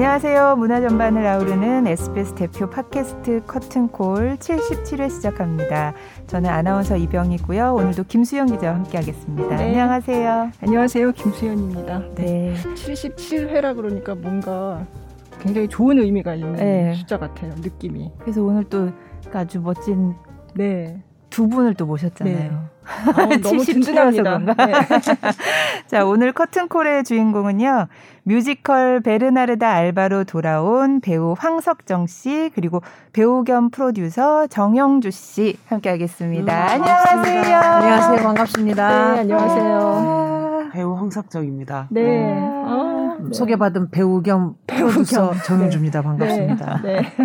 안녕하세요. 문화 전반을 아우르는 SBS 대표 팟캐스트 커튼콜 77회 시작합니다. 저는 아나운서 이병이고요. 오늘도 김수영 기자와 함께하겠습니다. 네. 안녕하세요. 안녕하세요. 김수현입니다. 네. 77회라 그러니까 뭔가 굉장히 좋은 의미가 있는 네. 숫자 같아요. 느낌이. 그래서 오늘 또 아주 멋진 네. 두 분을 또 모셨잖아요. 네. 아, 너무 든든합니다. 네. 자, 오늘 커튼콜의 주인공은요. 뮤지컬 베르나르다 알바로 돌아온 배우 황석정 씨 그리고 배우 겸 프로듀서 정영주 씨 함께하겠습니다. 음, 안녕하세요. 안녕하세요. 반갑습니다. 네, 안녕하세요. 아, 배우 황석정입니다. 네. 아, 네. 소개받은 배우 겸 프로듀서 정영주입니다. 네. 반갑습니다. 네. 네.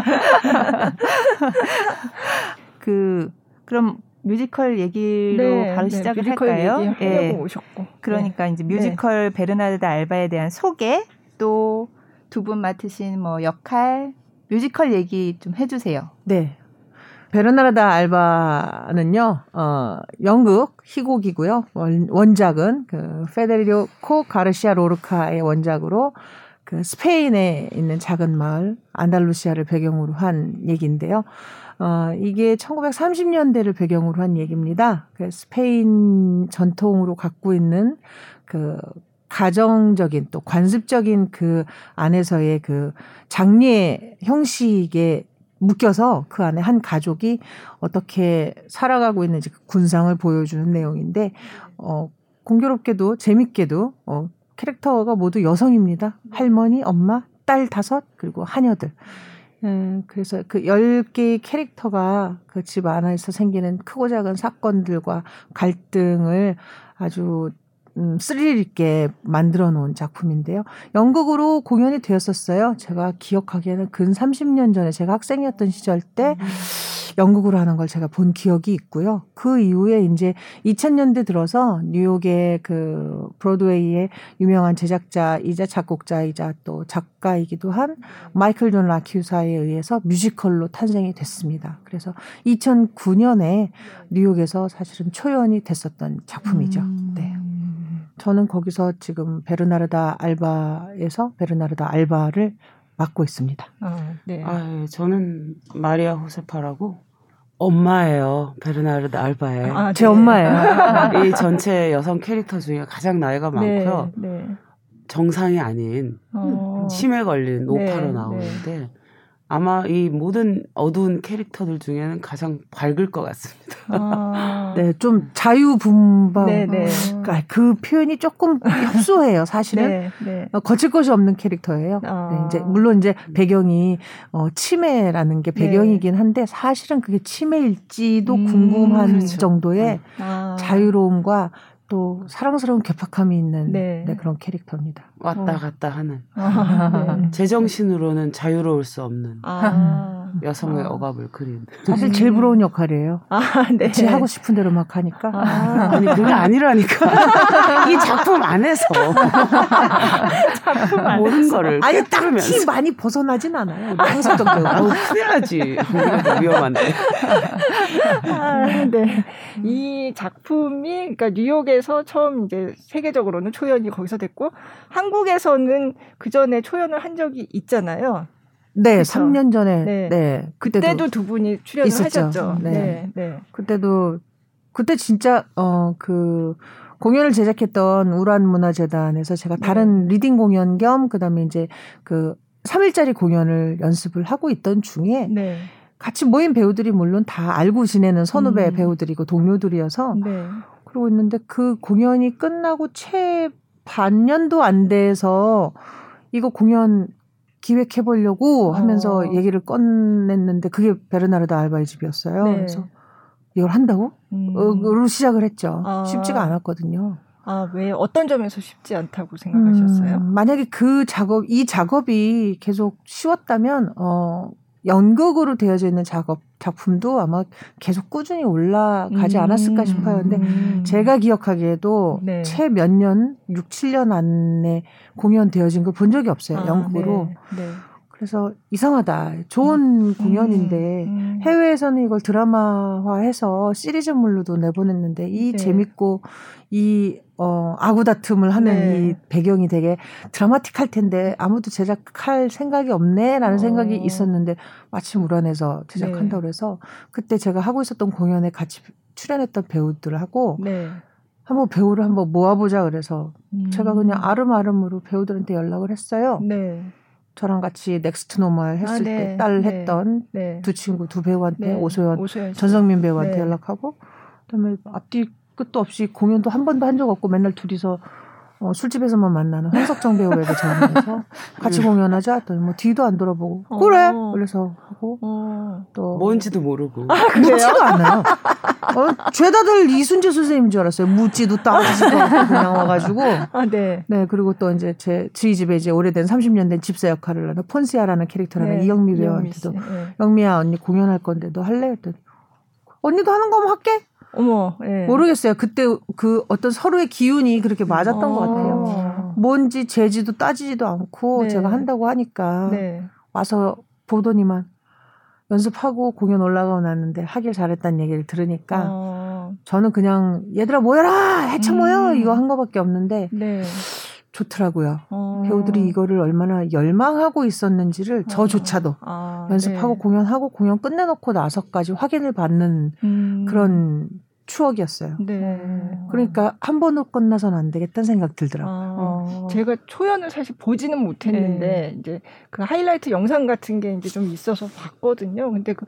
그 그럼 뮤지컬 얘기로 네, 바로 네, 시작을 뮤지컬 할까요? 예. 오셨고. 그러니까 네. 이제 뮤지컬 베르나르다 알바에 대한 소개 또 두 분 맡으신 뭐 역할 뮤지컬 얘기 좀 해주세요. 네. 베르나르다 알바는요, 어, 연극 희곡이고요. 원, 원작은 그 페데리코 가르시아 로르카의 원작으로 그 스페인에 있는 작은 마을 안달루시아를 배경으로 한 얘기인데요. 어, 이게 1930년대를 배경으로 한 얘기입니다. 그 스페인 전통으로 갖고 있는 그 가정적인 또 관습적인 그 안에서의 그 장례 형식에 묶여서 그 안에 한 가족이 어떻게 살아가고 있는지 그 군상을 보여주는 내용인데 어 공교롭게도 재밌게도 어 캐릭터가 모두 여성입니다. 할머니, 엄마, 딸 다섯 그리고 하녀들. 음, 그래서 그 10개의 캐릭터가 그 집 안에서 생기는 크고 작은 사건들과 갈등을 아주 음, 스릴 있게 만들어 놓은 작품인데요. 연극으로 공연이 되었었어요. 제가 기억하기에는 근 30년 전에 제가 학생이었던 시절 때 음. 연극으로 하는 걸 제가 본 기억이 있고요. 그 이후에 이제 2000년대 들어서 뉴욕의 그 브로드웨이의 유명한 제작자이자 작곡자이자 또 작가이기도 한 마이클 존 라키우사에 의해서 뮤지컬로 탄생이 됐습니다. 그래서 2009년에 뉴욕에서 사실은 초연이 됐었던 작품이죠. 음. 네. 저는 거기서 지금 베르나르다 알바에서 베르나르다 알바를 맡고 있습니다. 아, 네. 아, 저는 마리아 호세파라고 엄마예요. 베르나르다 알바에. 아, 제 네. 엄마예요. 이 전체 여성 캐릭터 중에 가장 나이가 네, 많고요. 네, 정상이 아닌 어. 치매 걸린 노파로 네, 나오는데 네. 아마 이 모든 어두운 캐릭터들 중에는 가장 밝을 것 같습니다. 아. 네, 좀 자유분방. 네, 네. 그러니까 그 표현이 조금 협소해요, 사실은. 네, 네. 어, 거칠 것이 없는 캐릭터예요. 아. 네, 이제 물론 이제 배경이 어, 치매라는 게 배경이긴 네. 한데 사실은 그게 치매일지도 음, 궁금한 그렇죠. 정도의 아. 자유로움과 또 사랑스러운 괴팍함이 있는 네. 네, 그런 캐릭터입니다. 왔다 어. 갔다 하는 아, 네. 제정신으로는 자유로울 수 없는 아. 여성의 아. 억압을 그린 사실 제일 부러운 역할이에요. 아, 네. 지 하고 싶은 대로 막 하니까 아. 니 그게 아니라니까 이 작품 안에서 작품 모든 거를 아니 딱히 많이 벗어나진 않아요. 항상 정도 아우 해야지 위험한데. 아, 네. 이 작품이 그러니까 뉴욕에서 처음 이제 세계적으로는 초연이 거기서 됐고 한국에서는 그 전에 초연을 한 적이 있잖아요. 네, 그쵸? 3년 전에. 네. 네 그때도, 그때도, 두 분이 출연을 있었죠. 하셨죠. 네. 네. 네. 그때도 그때 진짜 어 그 공연을 제작했던 우란문화재단에서 제가 다른 네. 리딩 공연 겸 그다음에 이제 그 3일짜리 공연을 연습을 하고 있던 중에 네. 같이 모인 배우들이 물론 다 알고 지내는 선후배 음. 배우들이고 동료들이어서 네. 그러고 있는데 그 공연이 끝나고 채 반년도 안 돼서 이거 공연 기획해 보려고 하면서 어. 얘기를 꺼냈는데 그게 베르나르드 알바의 집이었어요. 네. 그래서 이걸 한다고? 음. 어, 시작을 했죠. 아. 쉽지가 않았거든요. 아, 왜 어떤 점에서 쉽지 않다고 생각하셨어요? 음, 만약에 그 작업 이 작업이 계속 쉬웠다면 어 연극으로 되어져 있는 작업 작품도 아마 계속 꾸준히 올라가지 음. 않았을까 싶어요. 근데 음. 제가 기억하기에도 네. 채몇 년, 6, 7년 안에 공연되어진 걸 본 적이 없어요. 아, 연극으로. 네. 네. 그래서 이상하다. 좋은 음. 공연인데 음. 음. 해외에서는 이걸 드라마화해서 시리즈물로도 내보냈는데 이 네. 재밌고 이 어, 아구다툼을 하는 네. 이 배경이 되게 드라마틱할 텐데 아무도 제작할 생각이 없네라는 어. 생각이 있었는데 마침 우란에서 제작한다고 네. 그래서 그때 제가 하고 있었던 공연에 같이 출연했던 배우들하고 네. 한번 배우를 한번 모아보자 그래서 음. 제가 그냥 알음알음으로 배우들한테 연락을 했어요. 네. 저랑 같이 Next Normal 했을 아, 네. 때 딸 네. 했던 네. 두 친구 두 배우한테 네. 오소연, 오소연 전성민 배우한테 네. 연락하고 그다음에 앞뒤 끝도 없이 공연도 한 번도 한 적 없고 맨날 둘이서 어, 술집에서만 만나는 황석정 배우에게 전화해서 같이 네. 공연하자 했더니 뭐 뒤도 안 돌아보고 어. 그래 그래서 하고 어. 또 뭔지도 모르고 아, 그렇지가 않아요. 어, 죄다들 이순재 선생님인 줄 알았어요. 묻지도 따지지도 않고 그냥 와가지고 아, 네. 네 그리고 또 이제 제 저희 집에 이제 오래된 30년 된 집사 역할을 하는 폰시아라는 캐릭터라는 네. 이영미 배우한테도 네. 영미야 언니 공연할 건데 너 할래 했더니 언니도 하는 거면 할게. 어머, 예. 모르겠어요. 그때 그 어떤 서로의 기운이 그렇게 맞았던 어. 것 같아요. 뭔지 재지도 따지지도 않고 네. 제가 한다고 하니까 네. 와서 보더니만 연습하고 공연 올라가고 났는데 하길 잘했다는 얘기를 들으니까 어. 저는 그냥 얘들아 모여라 해쳐 모여 음. 이거 한 거밖에 없는데 네. 좋더라고요. 어. 배우들이 이거를 얼마나 열망하고 있었는지를 어. 저조차도 아, 연습하고 네. 공연하고 공연 끝내놓고 나서까지 확인을 받는 음. 그런 추억이었어요. 네. 그러니까 한 번으로 끝나서는 안 되겠다는 생각 들더라고요. 아, 어. 제가 초연을 사실 보지는 못했는데 네. 이제 그 하이라이트 영상 같은 게 이제 좀 있어서 봤거든요. 근데 그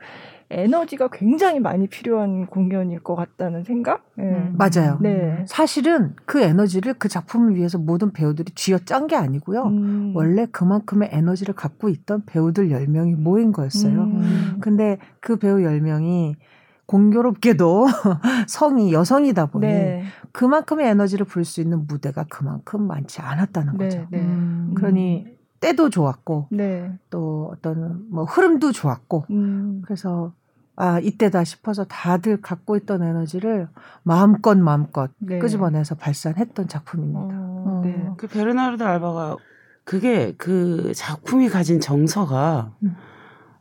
에너지가 굉장히 많이 필요한 공연일 것 같다는 생각? 네. 음, 맞아요. 네. 사실은 그 에너지를 그 작품을 위해서 모든 배우들이 쥐어 짠 게 아니고요. 음. 원래 그만큼의 에너지를 갖고 있던 배우들 10명이 모인 거였어요. 음. 근데 그 배우 10명이 공교롭게도 성이 여성이다 보니 네. 그만큼의 에너지를 부을 수 있는 무대가 그만큼 많지 않았다는 네, 거죠. 네. 음. 그러니 때도 좋았고 네. 또 어떤 뭐 흐름도 좋았고 음. 그래서 아 이때다 싶어서 다들 갖고 있던 에너지를 마음껏 마음껏 네. 끄집어내서 발산했던 작품입니다. 어, 네. 어. 그 베르나르드 알바가 그게 그 작품이 가진 정서가 음.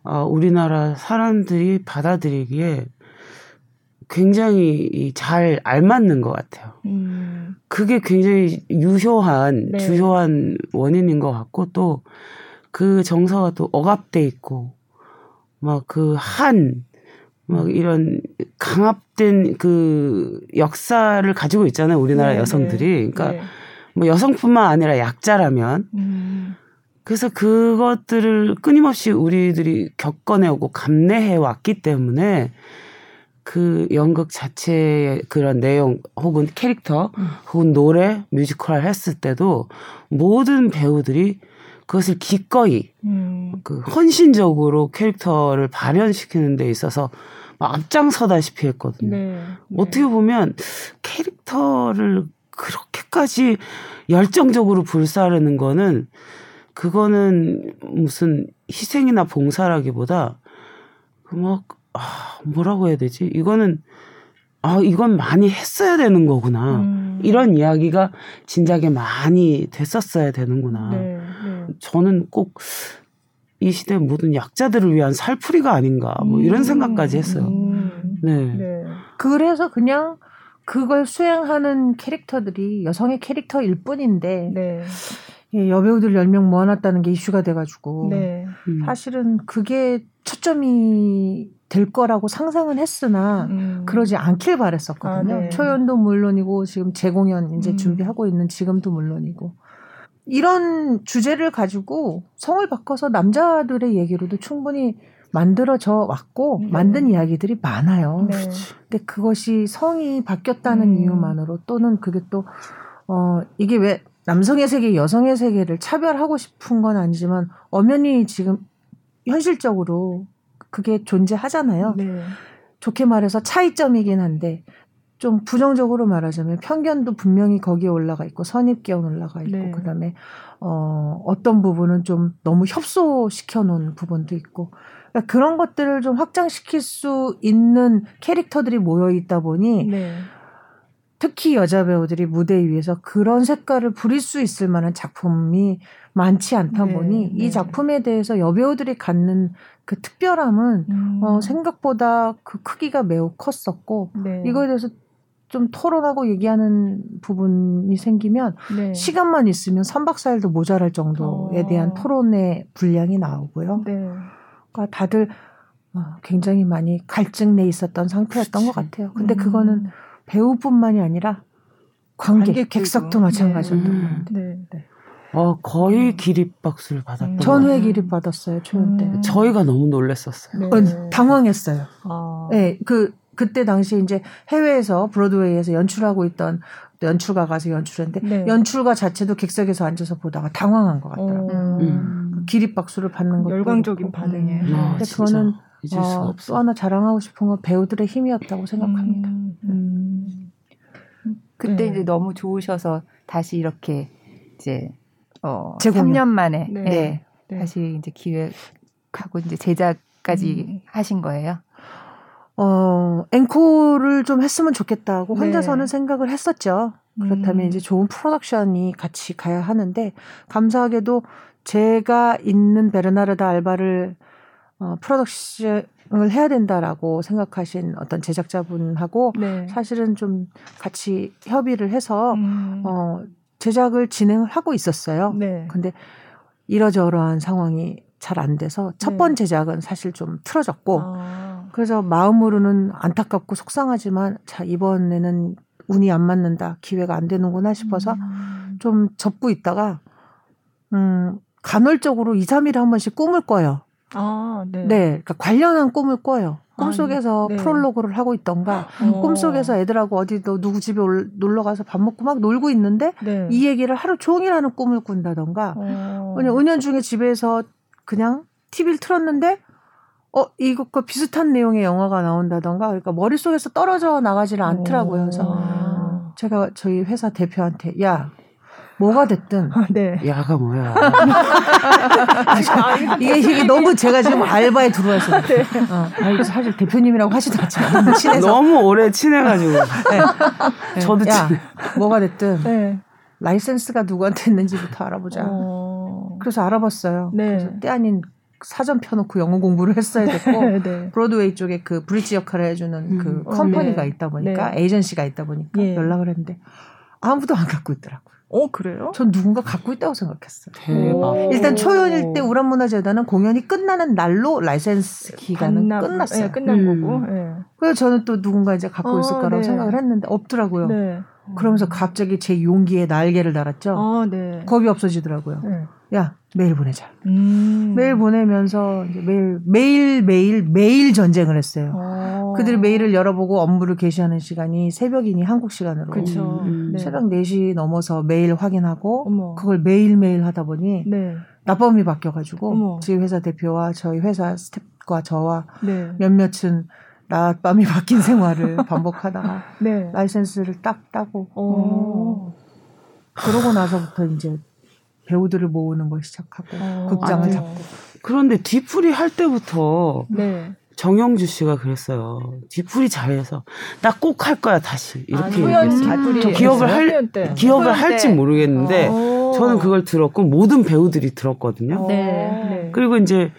어, 우리나라 사람들이 받아들이기에 굉장히 잘 알맞는 것 같아요. 음. 그게 굉장히 유효한, 네. 주요한 원인인 것 같고 또 그 정서가 또 억압돼 있고 막 그 한, 막 이런 강압된 그 역사를 가지고 있잖아요. 우리나라 네, 여성들이. 네. 그러니까 네. 뭐 여성뿐만 아니라 약자라면. 음. 그래서 그것들을 끊임없이 우리들이 겪어내고 감내해 왔기 때문에 그 연극 자체의 그런 내용 혹은 캐릭터 음. 혹은 노래 뮤지컬 했을 때도 모든 배우들이 그것을 기꺼이 음. 그 헌신적으로 캐릭터를 발현시키는 데 있어서 앞장서다시피 했거든요. 네, 네. 어떻게 보면 캐릭터를 그렇게까지 열정적으로 불사르는 거는 그거는 무슨 희생이나 봉사라기보다 그막 아, 뭐라고 해야 되지? 이거는 아, 이건 많이 했어야 되는 거구나. 음. 이런 이야기가 진작에 많이 됐었어야 되는구나. 네, 네. 저는 꼭 이 시대 모든 약자들을 위한 살풀이가 아닌가. 뭐 이런 음. 생각까지 했어요. 음. 네. 네. 그래서 그냥 그걸 수행하는 캐릭터들이 여성의 캐릭터일 뿐인데 네. 예, 여배우들 10명 모아놨다는 게 이슈가 돼가지고 네. 음. 사실은 그게 초점이 될 거라고 상상은 했으나 음. 그러지 않길 바랬었거든요. 아, 네. 초연도 물론이고 지금 재공연 이제 음. 준비하고 있는 지금도 물론이고 이런 주제를 가지고 성을 바꿔서 남자들의 얘기로도 충분히 만들어져 왔고 네. 만든 이야기들이 많아요. 네. 근데 그것이 성이 바뀌었다는 음. 이유만으로 또는 그게 또 어, 이게 왜 남성의 세계, 여성의 세계를 차별하고 싶은 건 아니지만 엄연히 지금 현실적으로 그게 존재하잖아요. 네. 좋게 말해서 차이점이긴 한데 좀 부정적으로 말하자면 편견도 분명히 거기에 올라가 있고 선입견 올라가 있고 네. 그다음에 어 어떤 부분은 좀 너무 협소시켜 놓은 부분도 있고 그러니까 그런 것들을 좀 확장시킬 수 있는 캐릭터들이 모여 있다 보니 네. 특히 여자 배우들이 무대 위에서 그런 색깔을 부릴 수 있을 만한 작품이 많지 않다 네, 보니 네. 이 작품에 대해서 여배우들이 갖는 그 특별함은 음. 어, 생각보다 그 크기가 매우 컸었고 네. 이거에 대해서 좀 토론하고 얘기하는 부분이 생기면 네. 시간만 있으면 3박 4일도 모자랄 정도에 어. 대한 토론의 분량이 나오고요. 네. 그러니까 다들 어, 굉장히 많이 갈증 내 있었던 상태였던 그치. 것 같아요. 근데 음. 그거는 배우뿐만이 아니라 관객, 관객 객석도 마찬가지였던 네. 것 같아요. 네. 네. 어, 거의 음. 기립박수를 받았던 전후에 기립 받았어요 초연 때. 음. 저희가 너무 놀랐었어요. 네. 어, 당황했어요. 아. 네, 그 그때 당시 이제 해외에서 브로드웨이에서 연출하고 있던 연출가 가서 연출했는데 네. 연출가 자체도 객석에서 앉아서 보다가 당황한 것 같더라고요. 음. 음. 기립박수를 받는 것 열광적인 반응에. 음. 아, 근데 그거는 어, 또 하나 자랑하고 싶은 건 배우들의 힘이었다고 생각합니다. 음. 음. 그때 네. 이제 너무 좋으셔서 다시 이렇게 이제 어, 3년 만에 네. 네. 네. 다시 이제 기획하고 이제 제작까지 음. 하신 거예요. 어, 앵콜을 좀 했으면 좋겠다고 네. 혼자서는 생각을 했었죠. 그렇다면 음. 이제 좋은 프로덕션이 같이 가야 하는데 감사하게도 제가 있는 베르나르다 알바를 어, 프로덕션을 해야 된다라고 생각하신 어떤 제작자분하고 네. 사실은 좀 같이 협의를 해서 음. 어, 제작을 진행을 하고 있었어요. 네. 근데 이러저러한 상황이 잘 안 돼서 첫번 네. 제작은 사실 좀 틀어졌고 아. 그래서 마음으로는 안타깝고 속상하지만 자 이번에는 운이 안 맞는다 기회가 안 되는구나 싶어서 음. 좀 접고 있다가 음 간헐적으로 2, 3일에 한 번씩 꿈을 꿔요. 아, 네. 네. 그러니까 관련한 꿈을 꿔요. 꿈속에서 아, 네. 프롤로그를 하고 있던가 어. 꿈속에서 애들하고 어디도 누구 집에 올, 놀러 가서 밥 먹고 막 놀고 있는데 네. 이 얘기를 하루 종일 하는 꿈을 꾼다던가 어. 그냥 은연중에 집에서 그냥 TV를 틀었는데 어 이것과 비슷한 내용의 영화가 나온다던가 그러니까 머릿속에서 떨어져 나가지를 않더라고요. 그래서 어. 제가 저희 회사 대표한테 야 뭐가 됐든 아, 네. 야가 뭐야. 아, 이게, 이게 너무 제가 지금 알바에 들어와서 네. 어, 아니, 사실 대표님이라고 하지도 너무 친해서 너무 오래 친해가지고 네. 네. 저도 야, 친해. 뭐가 됐든 네. 라이센스가 누구한테 있는지부터 알아보자. 어... 그래서 알아봤어요. 네. 그래서 때 아닌 사전 펴놓고 영어 공부를 했어야 됐고 네. 브로드웨이 쪽에 그 브릿지 역할을 해주는 음. 그 company가 있다 보니까 에이전시가 있다 보니까 예. 연락을 했는데 아무도 안 갖고 있더라고요. 어 그래요? 전 누군가 갖고 있다고 생각했어요. 대박. 일단 초연일 때 우란문화재단은 공연이 끝나는 날로 라이센스 기간은 반납, 끝났어요. 네, 끝난 음. 거고. 네. 그래서 저는 또 누군가 이제 갖고 아, 있을 거라고 네. 생각을 했는데 없더라고요. 네. 그러면서 갑자기 제 용기에 날개를 달았죠. 아, 네. 겁이 없어지더라고요. 네. 야 메일 보내자. 음. 메일 보내면서 이제 매일 매일 매일 매일 전쟁을 했어요. 오. 어. 그들이 메일을 열어보고 업무를 개시하는 시간이 새벽이니 한국 시간으로 그렇죠. 음. 네. 새벽 4시 넘어서 메일 확인하고 어머. 그걸 매일 매일 하다 보니 네. 낮밤이 바뀌어 가지고 어머. 저희 회사 대표와 저희 회사 스태프과 저와 네. 몇몇은 낮밤이 바뀐 생활을 반복하다가 네. 라이센스를 딱 따고 어. 그러고 나서부터 이제 배우들을 모으는 걸 시작하고 어, 극장을 맞아요. 잡고. 그런데 뒤풀이 할 때부터 네. 정영주 씨가 그랬어요. 뒤풀이 잘해서 나 꼭 할 거야 다시 이렇게 아, 얘기했어요. 기억을 할 때. 기억을 할지 모르겠는데 어. 저는 그걸 들었고 모든 배우들이 들었거든요. 네. 네. 그리고 이제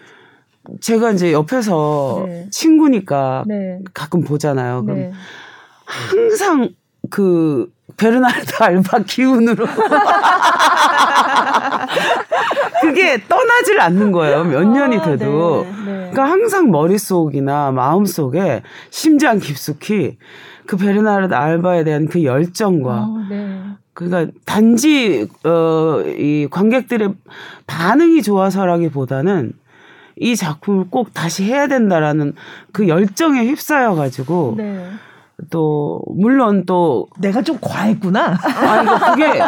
제가 이제 옆에서 네. 친구니까 네. 가끔 보잖아요. 그럼 네. 항상 그 베르나르다 알바 기운으로 그게 떠나질 않는 거예요. 몇 년이 아, 돼도. 네, 네. 그러니까 항상 머릿속이나 마음속에 심장 깊숙이 그 베르나르다 알바에 대한 그 열정과 어, 네. 그러니까 단지 어이 관객들의 반응이 좋아서라기보다는 이 작품을 꼭 다시 해야 된다라는 그 열정에 휩싸여 가지고 네. 또 물론 또 내가 좀 과했구나. 아니 그게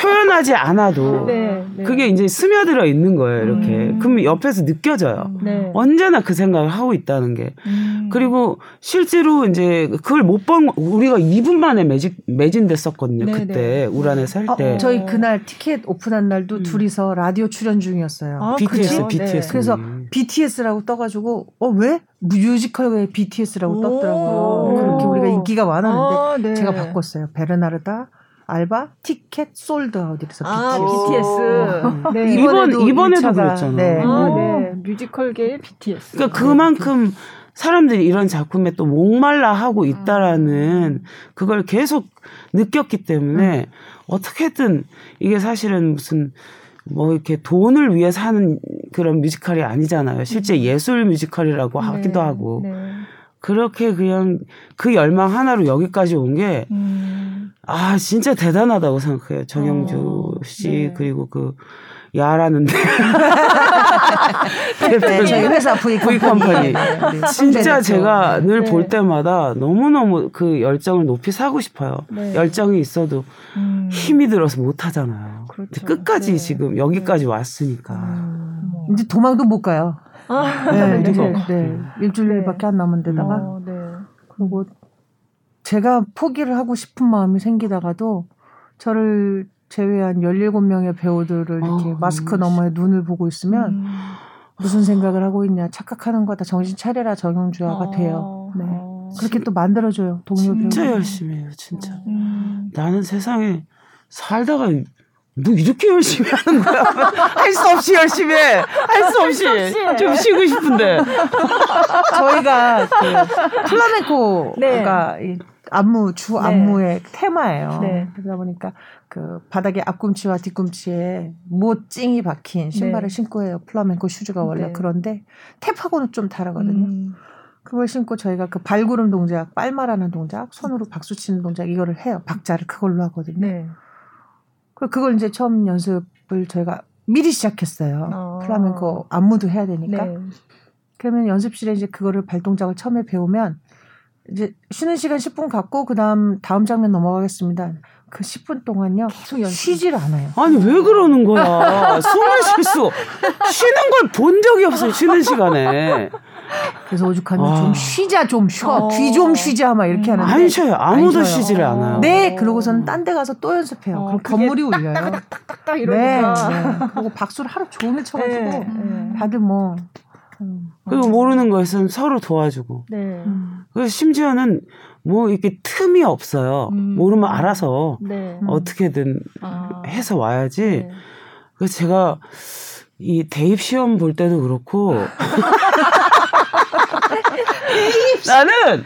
표현하지 않아도 네, 네. 그게 이제 스며들어 있는 거예요. 이렇게 음. 그럼 옆에서 느껴져요. 네. 언제나 그 생각을 하고 있다는 게. 음. 그리고 실제로 이제 그걸 못 본 우리가 2분 만에 매진 매진됐었거든요. 네, 그때 네. 우란에 살 때. 어, 저희 그날 티켓 오픈한 날도 음. 둘이서 라디오 출연 중이었어요. 아, BTS, BTS. 그래서 BTS라고 떠가지고 어 왜? 뮤지컬에 BTS라고 떴더라고요. 그렇게 우리가 인기 인기가 많았는데 아, 네. 제가 바꿨어요. 베르나르다 알바 티켓 sold out 이래서 아, BTS. 네. 이번 이번에도 그랬잖아. 네. 아, 네. 뮤지컬계의 BTS. 그러니까 그만큼 사람들이 이런 작품에 또 목말라 하고 있다라는 그걸 계속 느꼈기 때문에 음. 어떻게든 이게 사실은 무슨 뭐 이렇게 돈을 위해서 하는 그런 뮤지컬이 아니잖아요. 실제 음. 예술 뮤지컬이라고 네. 하기도 하고. 네. 그렇게 그냥 그 열망 하나로 여기까지 온 게, 음. 아, 진짜 대단하다고 생각해요. 정영주 어, 씨, 네. 그리고 그, 야라는데. 네, 저희 회사 V 컴퍼니. 네, 네. 진짜 제가 늘볼 네. 때마다 너무너무 그 열정을 높이 사고 싶어요. 네. 열정이 있어도 음. 힘이 들어서 못 하잖아요. 그렇죠. 끝까지 네. 지금 여기까지 왔으니까. 음. 이제 도망도 못 가요. 아, 네, 네, 네. 일주일밖에 안 남은 데다가. 어, 그리고 제가 포기를 하고 싶은 마음이 생기다가도 저를 제외한 17명의 배우들을 이렇게 어, 마스크 너머에 눈을 보고 있으면 음. 무슨 생각을 하고 있냐 착각하는 거다 정신 차려라 정영주야가 어, 돼요. 네. 어. 그렇게 또 만들어줘요 동료들. 진짜 열심히 해요 진짜. 음. 나는 세상에 살다가 뭐 이렇게 열심히 하는 거야? 할 수 없이 열심히 해. 할 수 없이. 좀 쉬고 싶은데. 저희가 그 플라멩코가 네. 안무 주 네. 안무의 테마예요. 네. 그러다 보니까 그 바닥에 앞꿈치와 뒤꿈치에 못징이 박힌 신발을 네. 신고 해요. 플라멩코 shoes가 원래 네. 그런데 탭하고는 좀 다르거든요. 음. 그걸 신고 저희가 그 발구름 동작, 빨말하는 동작, 손으로 박수 치는 동작 이거를 해요. 박자를 그걸로 하거든요. 네. 그걸 이제 처음 연습을 저희가 미리 시작했어요. 어. 플라멩코 안무도 해야 되니까. 네. 그러면 연습실에 이제 그거를 발동작을 처음에 배우면 이제 쉬는 시간 10분 갖고 그다음 다음 장면 넘어가겠습니다. 그 10분 동안요 계속 쉬질 않아요. 아니 왜 그러는 거야? 숨을 쉴 수 쉬는 걸 본 적이 없어요. 쉬는 시간에. 그래서 오죽하면 아. 좀 쉬자 좀 쉬어 어. 귀좀 쉬자 막 이렇게 하는데 안 쉬어요. 아무도 쉬지를 않아요. 네, 그러고서는 딴 데 가서 또 연습해요. 어, 그럼 건물이 울려요. 딱딱딱딱 이러니까. 네, 네. 그리고 박수를 하루 종일 쳐가지고 네, 네. 다들 뭐 음, 그리고 모르는 거 있으면 서로 도와주고. 네. 음. 그래서 심지어는 뭐 이렇게 틈이 없어요. 음. 모르면 알아서 네. 어떻게든 아. 해서 와야지. 네. 그래서 제가 이 대입 시험 볼 때도 그렇고 나는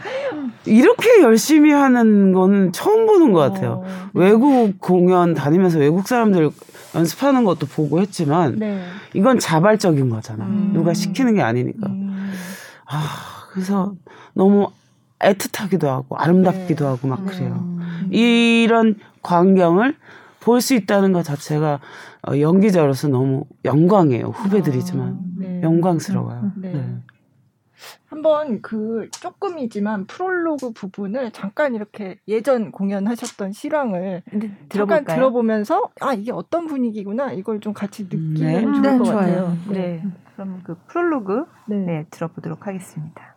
이렇게 열심히 하는 거는 처음 보는 것 같아요. 어. 외국 공연 다니면서 외국 사람들 연습하는 것도 보고 했지만 네. 이건 자발적인 거잖아. 음. 누가 시키는 게 아니니까. 음. 아 그래서 너무 애틋하기도 하고 아름답기도 네. 하고 막 그래요. 음. 이런 광경을 볼 수 있다는 것 자체가 어, 연기자로서 너무 영광이에요. 후배들이지만 아, 네. 영광스러워요. 네. 네. 한번 그 조금이지만 프롤로그 부분을 잠깐 이렇게 예전 공연하셨던 실황을 잠깐 들어보면서 아 이게 어떤 분위기구나 이걸 좀 같이 느끼면 네. 좋을 네, 것 좋아요. 같아요. 네. 네. 그럼 그 프롤로그 네. 네 들어보도록 하겠습니다.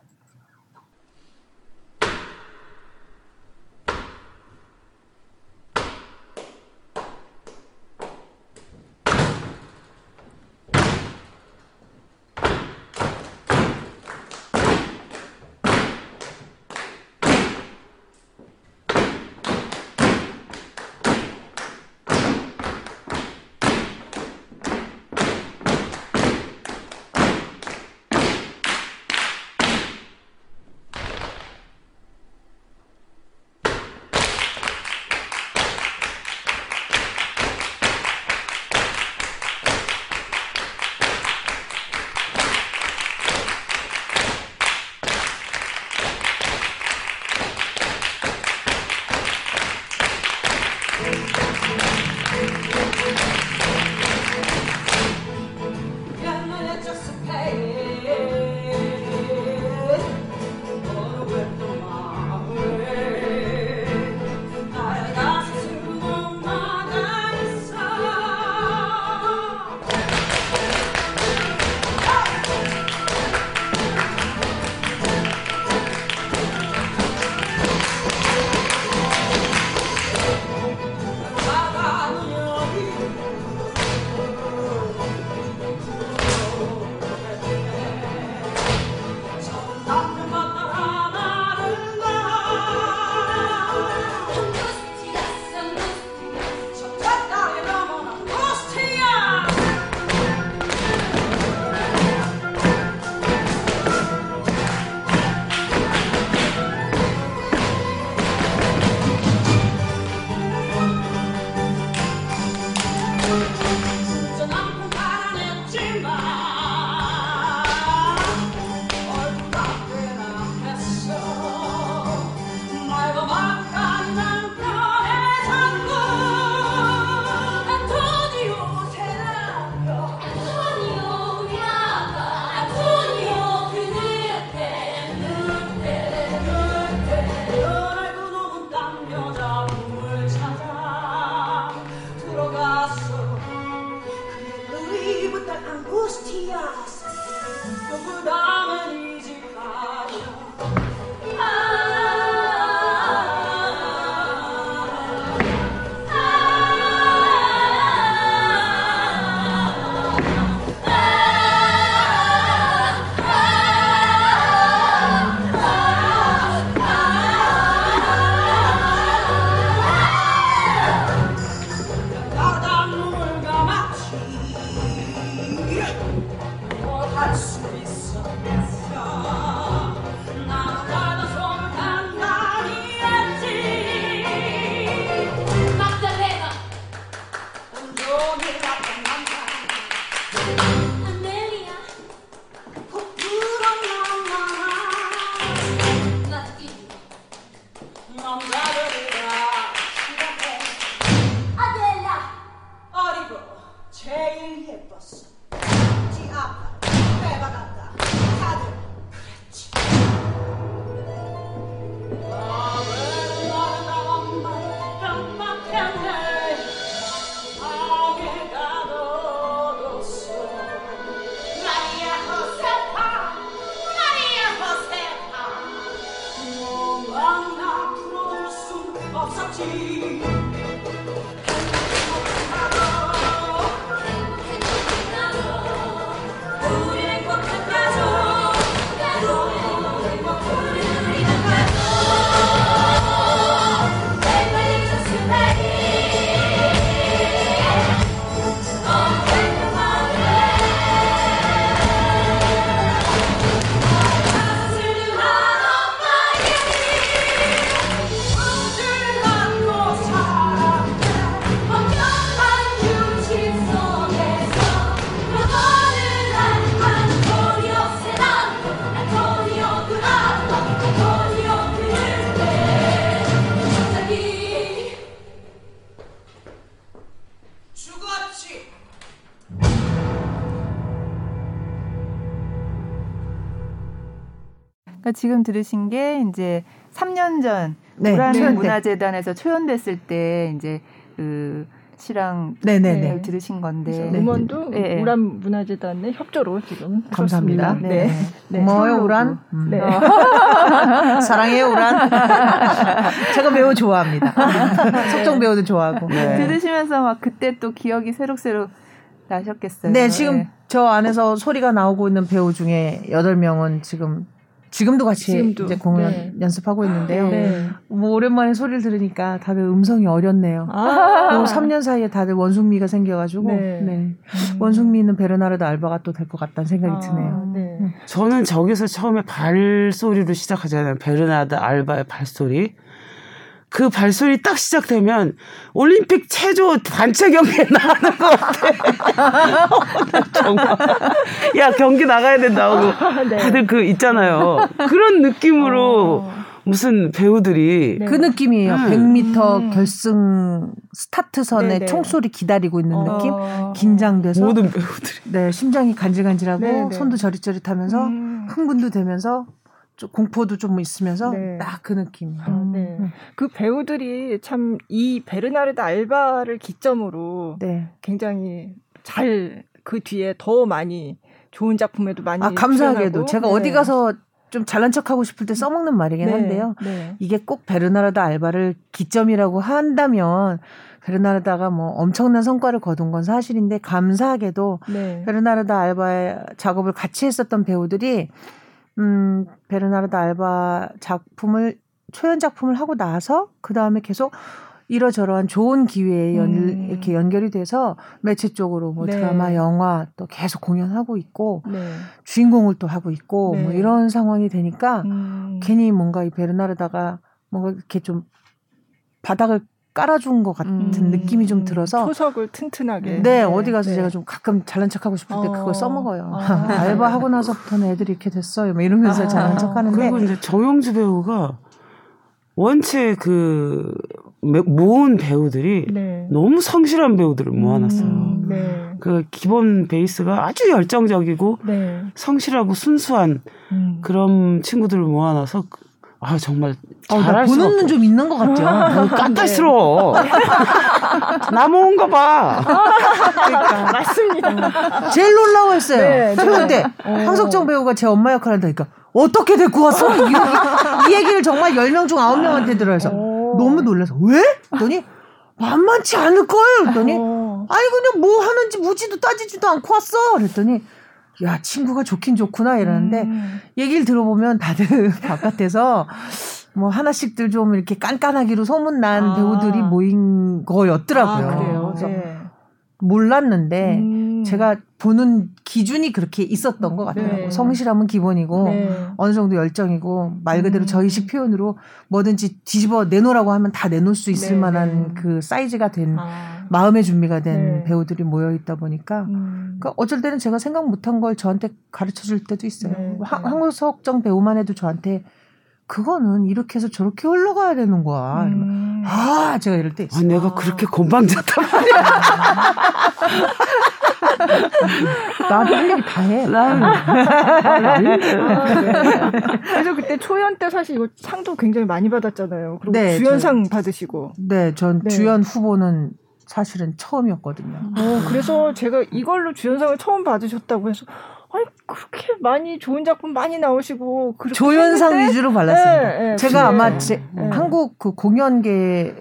그러니까 지금 들으신 게 이제 3년 전 네. 우란 네. 문화재단에서 초연됐을 때 이제 그 시랑 네네네 네, 들으신 건데 음원도 네. 우란 문화재단의 협조로 지금 감사합니다. 네. 네. 네. 고마워요 우란. 음. 네. 사랑해요 우란. 제가 매우 좋아합니다. 석정 배우도 좋아하고. 네. 들으시면서 막 그때 또 기억이 새록새록 나셨겠어요. 네 지금 저 안에서 소리가 나오고 있는 배우 중에 8명은 지금 지금도 같이 지금도. 이제 공연 네. 연습하고 있는데요. 네. 뭐 오랜만에 소리를 들으니까 다들 음성이 어렸네요. 아~ 뭐 3년 사이에 다들 원숙미가 생겨가지고 네. 네. 음. 원숙미는 베르나르다 알바가 또 될 것 같다는 생각이 아, 드네요. 네. 음. 저는 저기서 처음에 발소리로 시작하잖아요. 베르나르다 알바의 발소리. 그 발소리 딱 시작되면 올림픽 체조 단체 경기에 나가는 것 같아. 정말. 야, 경기 나가야 된다고. 네. 다들 그 있잖아요. 그런 느낌으로 어. 무슨 배우들이 네. 그 느낌이에요. 음. 100m 결승 스타트선에 네네. 총소리 기다리고 있는 어. 느낌, 긴장돼서 모든 배우들이 네 심장이 간질간질하고 네네. 손도 저릿저릿하면서 음. 흥분도 되면서 좀 공포도 좀 있으면서 네. 딱그 느낌이에요. 아, 네. 음. 그 배우들이 참 이 베르나르다 알바를 기점으로 네. 굉장히 잘 그 뒤에 더 많이 좋은 작품에도 많이 아 감사하게도 제가 네. 어디 가서 좀 잘난 척하고 싶을 때 써먹는 말이긴 네. 한데요. 네. 이게 꼭 베르나르다 알바를 기점이라고 한다면 베르나르다가 뭐 엄청난 성과를 거둔 건 사실인데 감사하게도 네. 베르나르다 알바의 작업을 같이 했었던 배우들이 음, 베르나르드 알바 작품을 초연 작품을 하고 나서 그 다음에 계속 이러저러한 좋은 기회에 연, 음. 이렇게 연결이 돼서 매체 쪽으로 뭐 네. 드라마, 영화 또 계속 공연하고 있고 네. 주인공을 또 하고 있고 네. 뭐 이런 상황이 되니까 음. 괜히 뭔가 이 베르나르다가 뭔가 이렇게 좀 바닥을 깔아준 것 같은 음, 느낌이 좀 들어서 초석을 튼튼하게 네, 네 어디 가서 네. 제가 좀 가끔 잘난 척하고 싶을 때 어. 그걸 써먹어요 아. 알바 하고 나서부터는 애들이 이렇게 됐어요 뭐 이러면서 아. 잘난 척하는데 그리고 이제 정영주 배우가 원체 그 모은 배우들이 네. 너무 성실한 배우들을 모아놨어요. 음, 네. 그 기본 베이스가 아주 열정적이고 네. 성실하고 순수한 음. 그런 친구들을 모아놔서 아 정말 어, 잘할 수 보는 좀 있는 것 같죠. 어, 까탈스러워. 나 모은 거 봐. 그러니까. 맞습니다. 제일 놀라워했어요. 네, 초연 때 어. 황석정 배우가 제 엄마 역할 한다니까 어떻게 데리고 왔어? 이, 이 얘기를 정말 10명 중 9명한테 들어서 어. 너무 놀라서 왜? 그랬더니 만만치 않을 거예요. 그랬더니 어. 아니 그냥 뭐 하는지 무지도 따지지도 않고 왔어. 그랬더니 야 친구가 좋긴 좋구나 이러는데 음. 얘기를 들어보면 다들 바깥에서 뭐 하나씩들 좀 이렇게 깐깐하기로 소문난 아. 배우들이 모인 거였더라고요. 아, 그래서 네. 몰랐는데 음. 제가 보는 기준이 그렇게 있었던 것 같아요. 네. 성실함은 기본이고 네. 어느 정도 열정이고 말 그대로 음. 저희식 표현으로 뭐든지 뒤집어 내놓으라고 하면 다 내놓을 수 있을 네. 만한 그 사이즈가 된 아. 마음의 준비가 된 네. 배우들이 모여 있다 보니까 음. 그러니까 어쩔 때는 제가 생각 못한 걸 저한테 가르쳐 줄 때도 있어요. 네. 한국석정 배우만 해도 저한테 그거는 이렇게 해서 저렇게 흘러가야 되는 거야. 음. 아, 제가 이럴 때 있어. 아, 내가 그렇게 건방졌단 말이야. 나도 할 얘기 다 해. 난, 아, 네. 그래서 그때 초연 때 사실 이거 상도 굉장히 많이 받았잖아요. 그리고 네, 주연상 저, 받으시고. 네, 전 네. 주연 후보는 사실은 처음이었거든요. 어, 그래서 제가 이걸로 주연상을 처음 받으셨다고 해서 아니 그렇게 많이 좋은 작품 많이 나오시고 조연상 했는데? 위주로 발랐습니다. 네, 네, 제가 네, 아마 제, 한국 그 공연계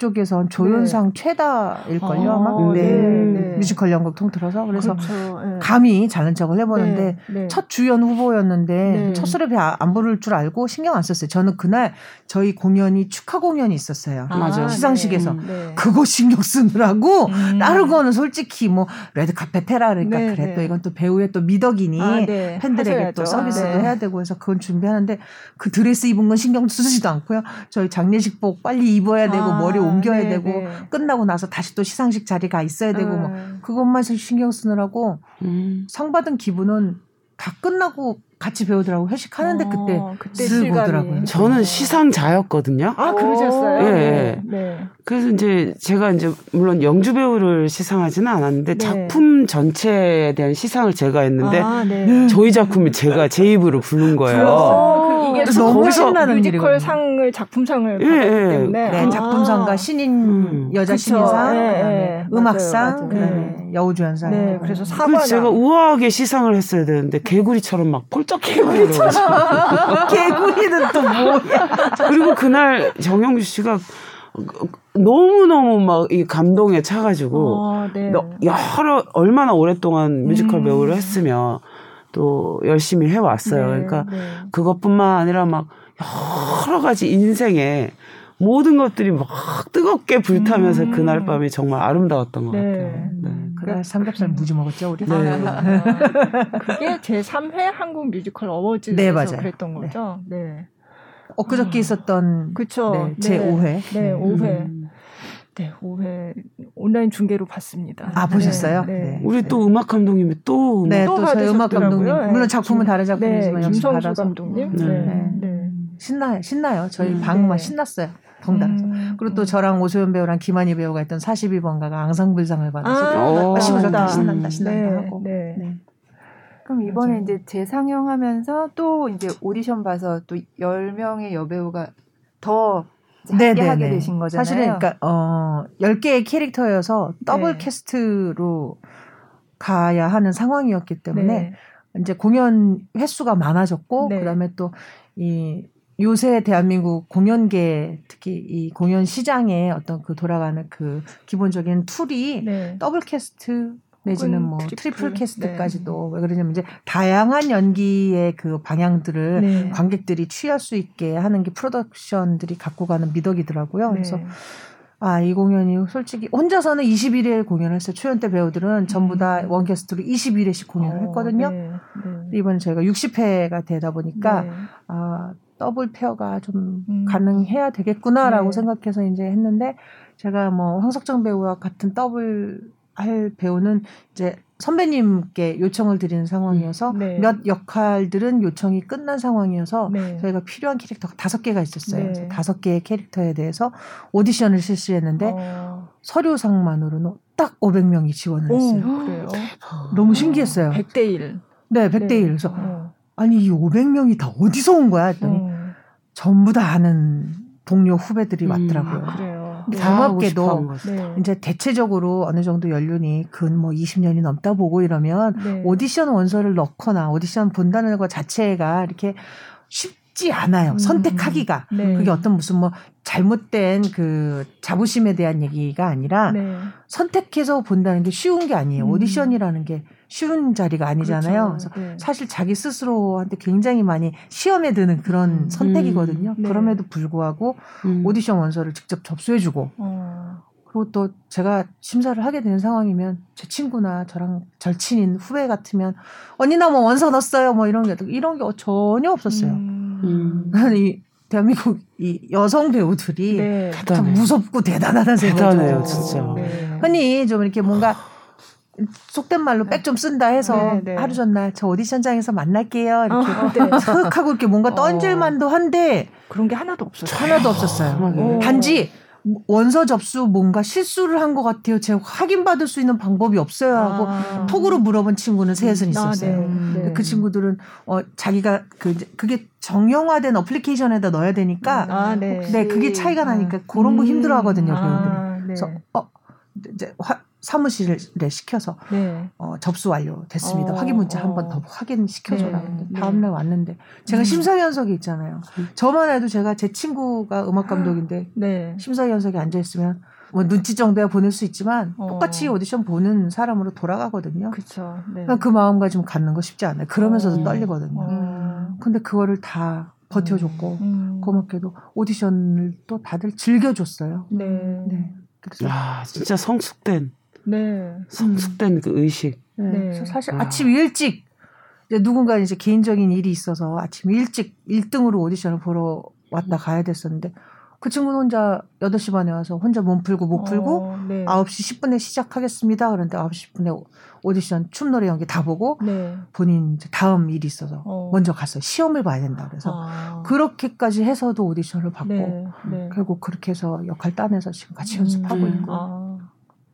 쪽에선 조연상 네. 최다일걸요, 아, 아마. 네. 네. 뮤지컬 연극 통틀어서. 그래서 그렇죠. 네. 감히 잘난 척을 해보는데 네. 네. 첫 주연 후보였는데 네. 첫 수렵에 아, 안 부를 줄 알고 신경 안 썼어요. 저는 그날 저희 공연이 축하 공연이 있었어요. 아, 맞아. 시상식에서. 그거 신경 쓰느라고 음. 다른 거는 솔직히 뭐 레드카페 테라 그러니까 그래 또 이건 또 배우의 또 미덕이니 아, 팬들에게 하셔야죠. 또 서비스도 해야 되고 해서 그건 준비하는데 그 드레스 입은 건 신경 쓰지도 않고요. 저희 장례식복 빨리 입어야 되고 아. 머리 옮겨야 네, 되고 네. 끝나고 나서 다시 또 시상식 자리 가 있어야 되고 뭐 그것만 신경 쓰느라고 음. 상 받은 기분은 다 끝나고 같이 배우더라고 회식하는데 어, 그때 그때 쓱 오더라고요. 저는 시상자였거든요. 아 그러셨어요? 예. 네. 네. 그래서 이제 제가 이제 물론 영주 배우를 시상하지는 않았는데 네. 작품 전체에 대한 시상을 제가 했는데 아, 네. 저희 작품이 제가 제 입으로 부른 거예요. 어, 이게 너무 신나는 뮤지컬 상을 작품상을 예, 받았기 예. 때문에 네, 작품상과 신인 음. 여자 그쵸. 신인상, 예, 예. 음악상, 그다음에 여우주연상. 네, 그래서 사과 제가 우아하게 시상을 했어야 되는데 개구리처럼 막 폴짝 개구리처럼 개구리는 또 뭐야? 그리고 그날 정영주 씨가 너무 너무 막 이 감동에 차가지고 어, 네. 여러 얼마나 오랫동안 뮤지컬 음. 배우를 했으면 또 열심히 해왔어요. 네, 그러니까 네. 그것뿐만 아니라 막 여러 가지 인생에 모든 것들이 막 뜨겁게 불타면서 음. 그날 밤이 정말 아름다웠던 것 네. 같아요. 네. 그날 삼겹살 무지 먹었죠, 우리? 네. 아, 그게 제 3회 한국 뮤지컬 어워즈에서 네, 맞아요. 그랬던 네. 거죠. 네. 엊그저께 아. 있었던 그쵸. 네, 제 5회. 네, 5회. 음. 네, 5회 온라인 중계로 봤습니다. 아, 보셨어요? 네. 네. 우리 또 음악 감독님이 또 네, 또, 또 저희 음악 감독님. 물론 작품은 다른 작품이지만 네, 김성수 감독님. 네. 네. 네. 신나요. 신나요. 저희 음, 방막 네. 신났어요. 덩달아서. 음, 그리고 또 저랑 오소연 배우랑 김한희 배우가 했던 42번가가 앙상블상을 받아서 아, 신난다, 신난다, 신난다 하고. 네. 그럼 이번에 맞아요. 이제 재상영하면서 또 이제 오디션 봐서 또 10명의 여배우가 더 함께 하게 되신 거잖아요. 사실은 그러니까 어 10개의 캐릭터여서 더블 네. 캐스트로 가야 하는 상황이었기 때문에 네. 이제 공연 횟수가 많아졌고 네. 그다음에 또 이 요새 대한민국 공연계 특히 이 공연 시장에 어떤 그 돌아가는 그 기본적인 tool이 네. double cast 내지는 뭐 triple, triple cast까지도 네. 왜 그러냐면 이제 다양한 연기의 그 방향들을 네. 관객들이 취할 수 있게 하는 게 프로덕션들이 갖고 가는 미덕이더라고요. 네. 그래서 아, 이 공연이 솔직히 혼자서는 21회 공연을 했어요. 초연 때 배우들은 전부 다 음. one cast로 21회씩 공연을 어, 했거든요. 네. 네. 이번에 저희가 60회가 되다 보니까 네. 아, double pair가 좀 음. 가능해야 되겠구나라고 생각해서 이제 했는데 제가 뭐 황석정 배우와 같은 더블 할 배우는 이제 선배님께 요청을 드리는 상황이어서 음, 네. 몇 역할들은 요청이 끝난 상황이어서 네. 저희가 필요한 캐릭터가 다섯 개가 있었어요. 네. 다섯 개의 캐릭터에 대해서 오디션을 실시했는데 어. 서류상만으로는 딱 500명이 지원을 했어요. 오, 그래요? 너무 신기했어요. 100대 1. 네, 100대 1. 그래서 어. 아니 이 500명이 다 어디서 온 거야 했더니 어. 전부 다 아는 동료 후배들이 음, 왔더라고요. 아, 그래요. 공업계도 네. 이제 대체적으로 어느 정도 연륜이 근 뭐 20년이 넘다 보고 이러면 네. 오디션 원서를 넣거나 오디션 본다는 것 자체가 이렇게 쉽지 않아요. 음. 선택하기가. 네. 그게 어떤 무슨 뭐 잘못된 그 자부심에 대한 얘기가 아니라 네. 선택해서 본다는 게 쉬운 게 아니에요. 음. 오디션이라는 게 쉬운 자리가 아니잖아요. 그렇죠. 그래서 네. 사실 자기 스스로한테 굉장히 많이 시험에 드는 그런 음. 선택이거든요. 네. 그럼에도 불구하고 음. 오디션 원서를 직접 접수해주고 어. 그리고 또 제가 심사를 하게 되는 상황이면 제 친구나 저랑 절친인 후배 같으면 언니 나 뭐 원서 넣었어요 뭐 이런 게 이런 게 전혀 없었어요. 음. 나는 이 대한민국 이 여성 배우들이 네. 참 무섭고 대단하다는 생각이 대단해요, 진짜. 네. 흔히 좀 이렇게 뭔가 속된 말로 백 좀 쓴다 해서 네, 네. 하루 전날 저 오디션장에서 만날게요 이렇게 어, 네. 하고 이렇게 뭔가 던질만도 한데 그런 게 하나도 없었어요. 하나도 없었어요. 단지 원서 접수 뭔가 실수를 한 것 같아요. 제가 확인받을 수 있는 방법이 없어요 하고 아. 톡으로 물어본 친구는 셋은 아, 있었어요. 아, 네. 그 친구들은 어 자기가 그 그게 정형화된 어플리케이션에다 넣어야 되니까 아, 네. 네 그게 차이가 나니까 그런 거 음. 힘들어하거든요 배우들이. 아, 네. 그래서 어 이제 화, 사무실에 시켜서 네. 어, 접수 완료 됐습니다. 어, 확인 문자 어. 한번 더 확인 시켜줘라. 네. 네. 다음날 왔는데 제가 음. 심사위원석에 있잖아요. 음. 저만 해도 제가 제 친구가 음악 감독인데 네. 심사위원석에 앉아 있으면 뭐 눈치 정도야 보낼 수 있지만 어. 똑같이 오디션 보는 사람으로 돌아가거든요. 그렇죠. 네. 그 마음가짐 갖는 거 쉽지 않아요. 그러면서도 어. 떨리거든요. 어. 근데 그거를 다 버텨줬고 음. 고맙게도 오디션을 또 다들 즐겨줬어요. 네. 네. 그래서 야 진짜 성숙된 네. 성숙된 그 의식. 네. 네. 사실 아. 아침 일찍 이제 누군가 이제 개인적인 일이 있어서 아침 일찍 1등으로 오디션을 보러 왔다 가야 됐었는데 그 친구는 혼자 8시 반에 와서 혼자 몸 풀고 못 풀고 어, 네. 9시 10분에 시작하겠습니다. 그런데 9시 10분에 오디션 춤 노래 연기 다 보고 네. 본인 이제 다음 일이 있어서 어. 먼저 갔어요. 시험을 봐야 된다 그래서 아. 그렇게까지 해서도 오디션을 받고 네. 네. 결국 그렇게 해서 역할 따내서 지금 같이 연습하고 음. 있고 아.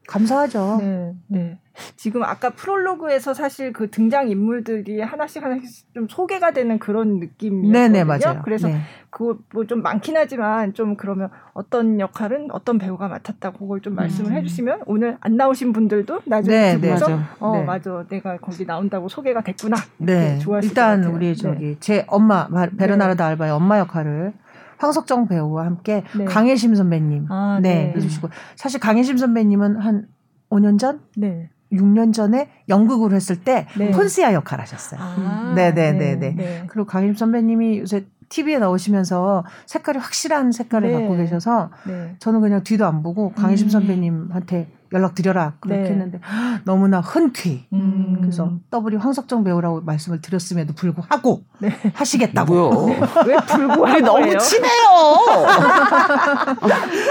감사하죠. 네, 네. 지금 아까 프롤로그에서 사실 그 등장 인물들이 하나씩 하나씩 좀 소개가 되는 그런 느낌이거든요. 네네 맞아요. 그래서 네. 그거 뭐 좀 많긴 하지만 좀 그러면 어떤 역할은 어떤 배우가 맡았다 그걸 좀 말씀을 음. 해주시면 오늘 안 나오신 분들도 나중에 네, 듣고서 네, 어 네. 맞아 내가 거기 나온다고 소개가 됐구나. 네. 좋아하실 일단 우리 저기 네. 제 엄마 베르나르드 알바의 엄마 역할을 황석정 배우와 함께 네. 강애심 선배님 아, 네. 네. 해주시고 사실 강애심 선배님은 한 5년 전 네. 6년 전에 연극으로 했을 때 네. 폰시아 역할 하셨어요. 아, 네네네네. 네, 네, 네. 그리고 강애심 선배님이 요새 TV에 나오시면서 색깔이 확실한 색깔을 네. 갖고 계셔서 네. 저는 그냥 뒤도 안 보고 강애심 음. 선배님한테 연락 드려라 그렇게 네. 했는데 너무나 흔쾌히 음. 그래서 더블이 황석정 배우라고 말씀을 드렸음에도 불구하고 네. 하시겠다고 왜 불구하고 너무 친해요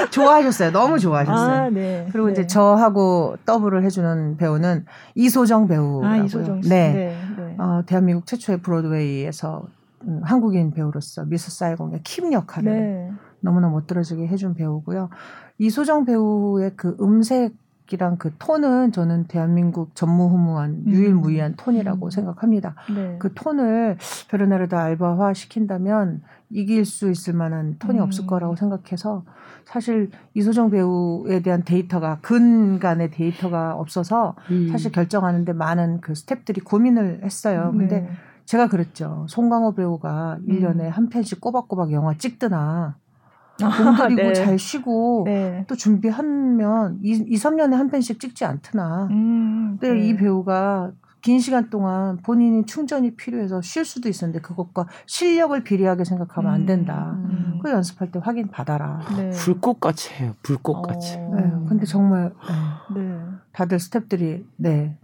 좋아하셨어요 너무 좋아하셨어요 아, 네. 그리고 이제 네. 저하고 더블을 해주는 배우는 이소정 배우라고요 아, 이소정 씨. 네, 네, 네. 어, 대한민국 최초의 브로드웨이에서 음, 한국인 배우로서 미스 사이공의 킴 역할을 네. 너무나 멋들어지게 해준 배우고요. 이소정 배우의 그 음색 이랑 그 톤은 저는 대한민국 전무후무한 음. 유일무이한 톤이라고 음. 생각합니다. 네. 그 톤을 베르나르다 알바화 시킨다면 이길 수 있을 만한 톤이 음. 없을 거라고 생각해서 사실 이소정 배우에 대한 데이터가 근간의 데이터가 없어서 음. 사실 결정하는데 많은 그 스탭들이 고민을 했어요. 근데 네. 제가 그랬죠. 송강호 배우가 1년에 음. 한 편씩 꼬박꼬박 영화 찍드나 공들이고 아, 네. 잘 쉬고 네. 또 준비하면 2, 2, 3년에 한 편씩 찍지 않더나. 음, 근데 네. 이 배우가 긴 시간 동안 본인이 충전이 필요해서 쉴 수도 있었는데 그것과 실력을 비례하게 생각하면 안 된다. 음. 그 연습할 때 확인 받아라. 네. 불꽃같이 해요. 불꽃같이. 어. 네. 근데 정말 네. 네. 다들 스탭들이 네내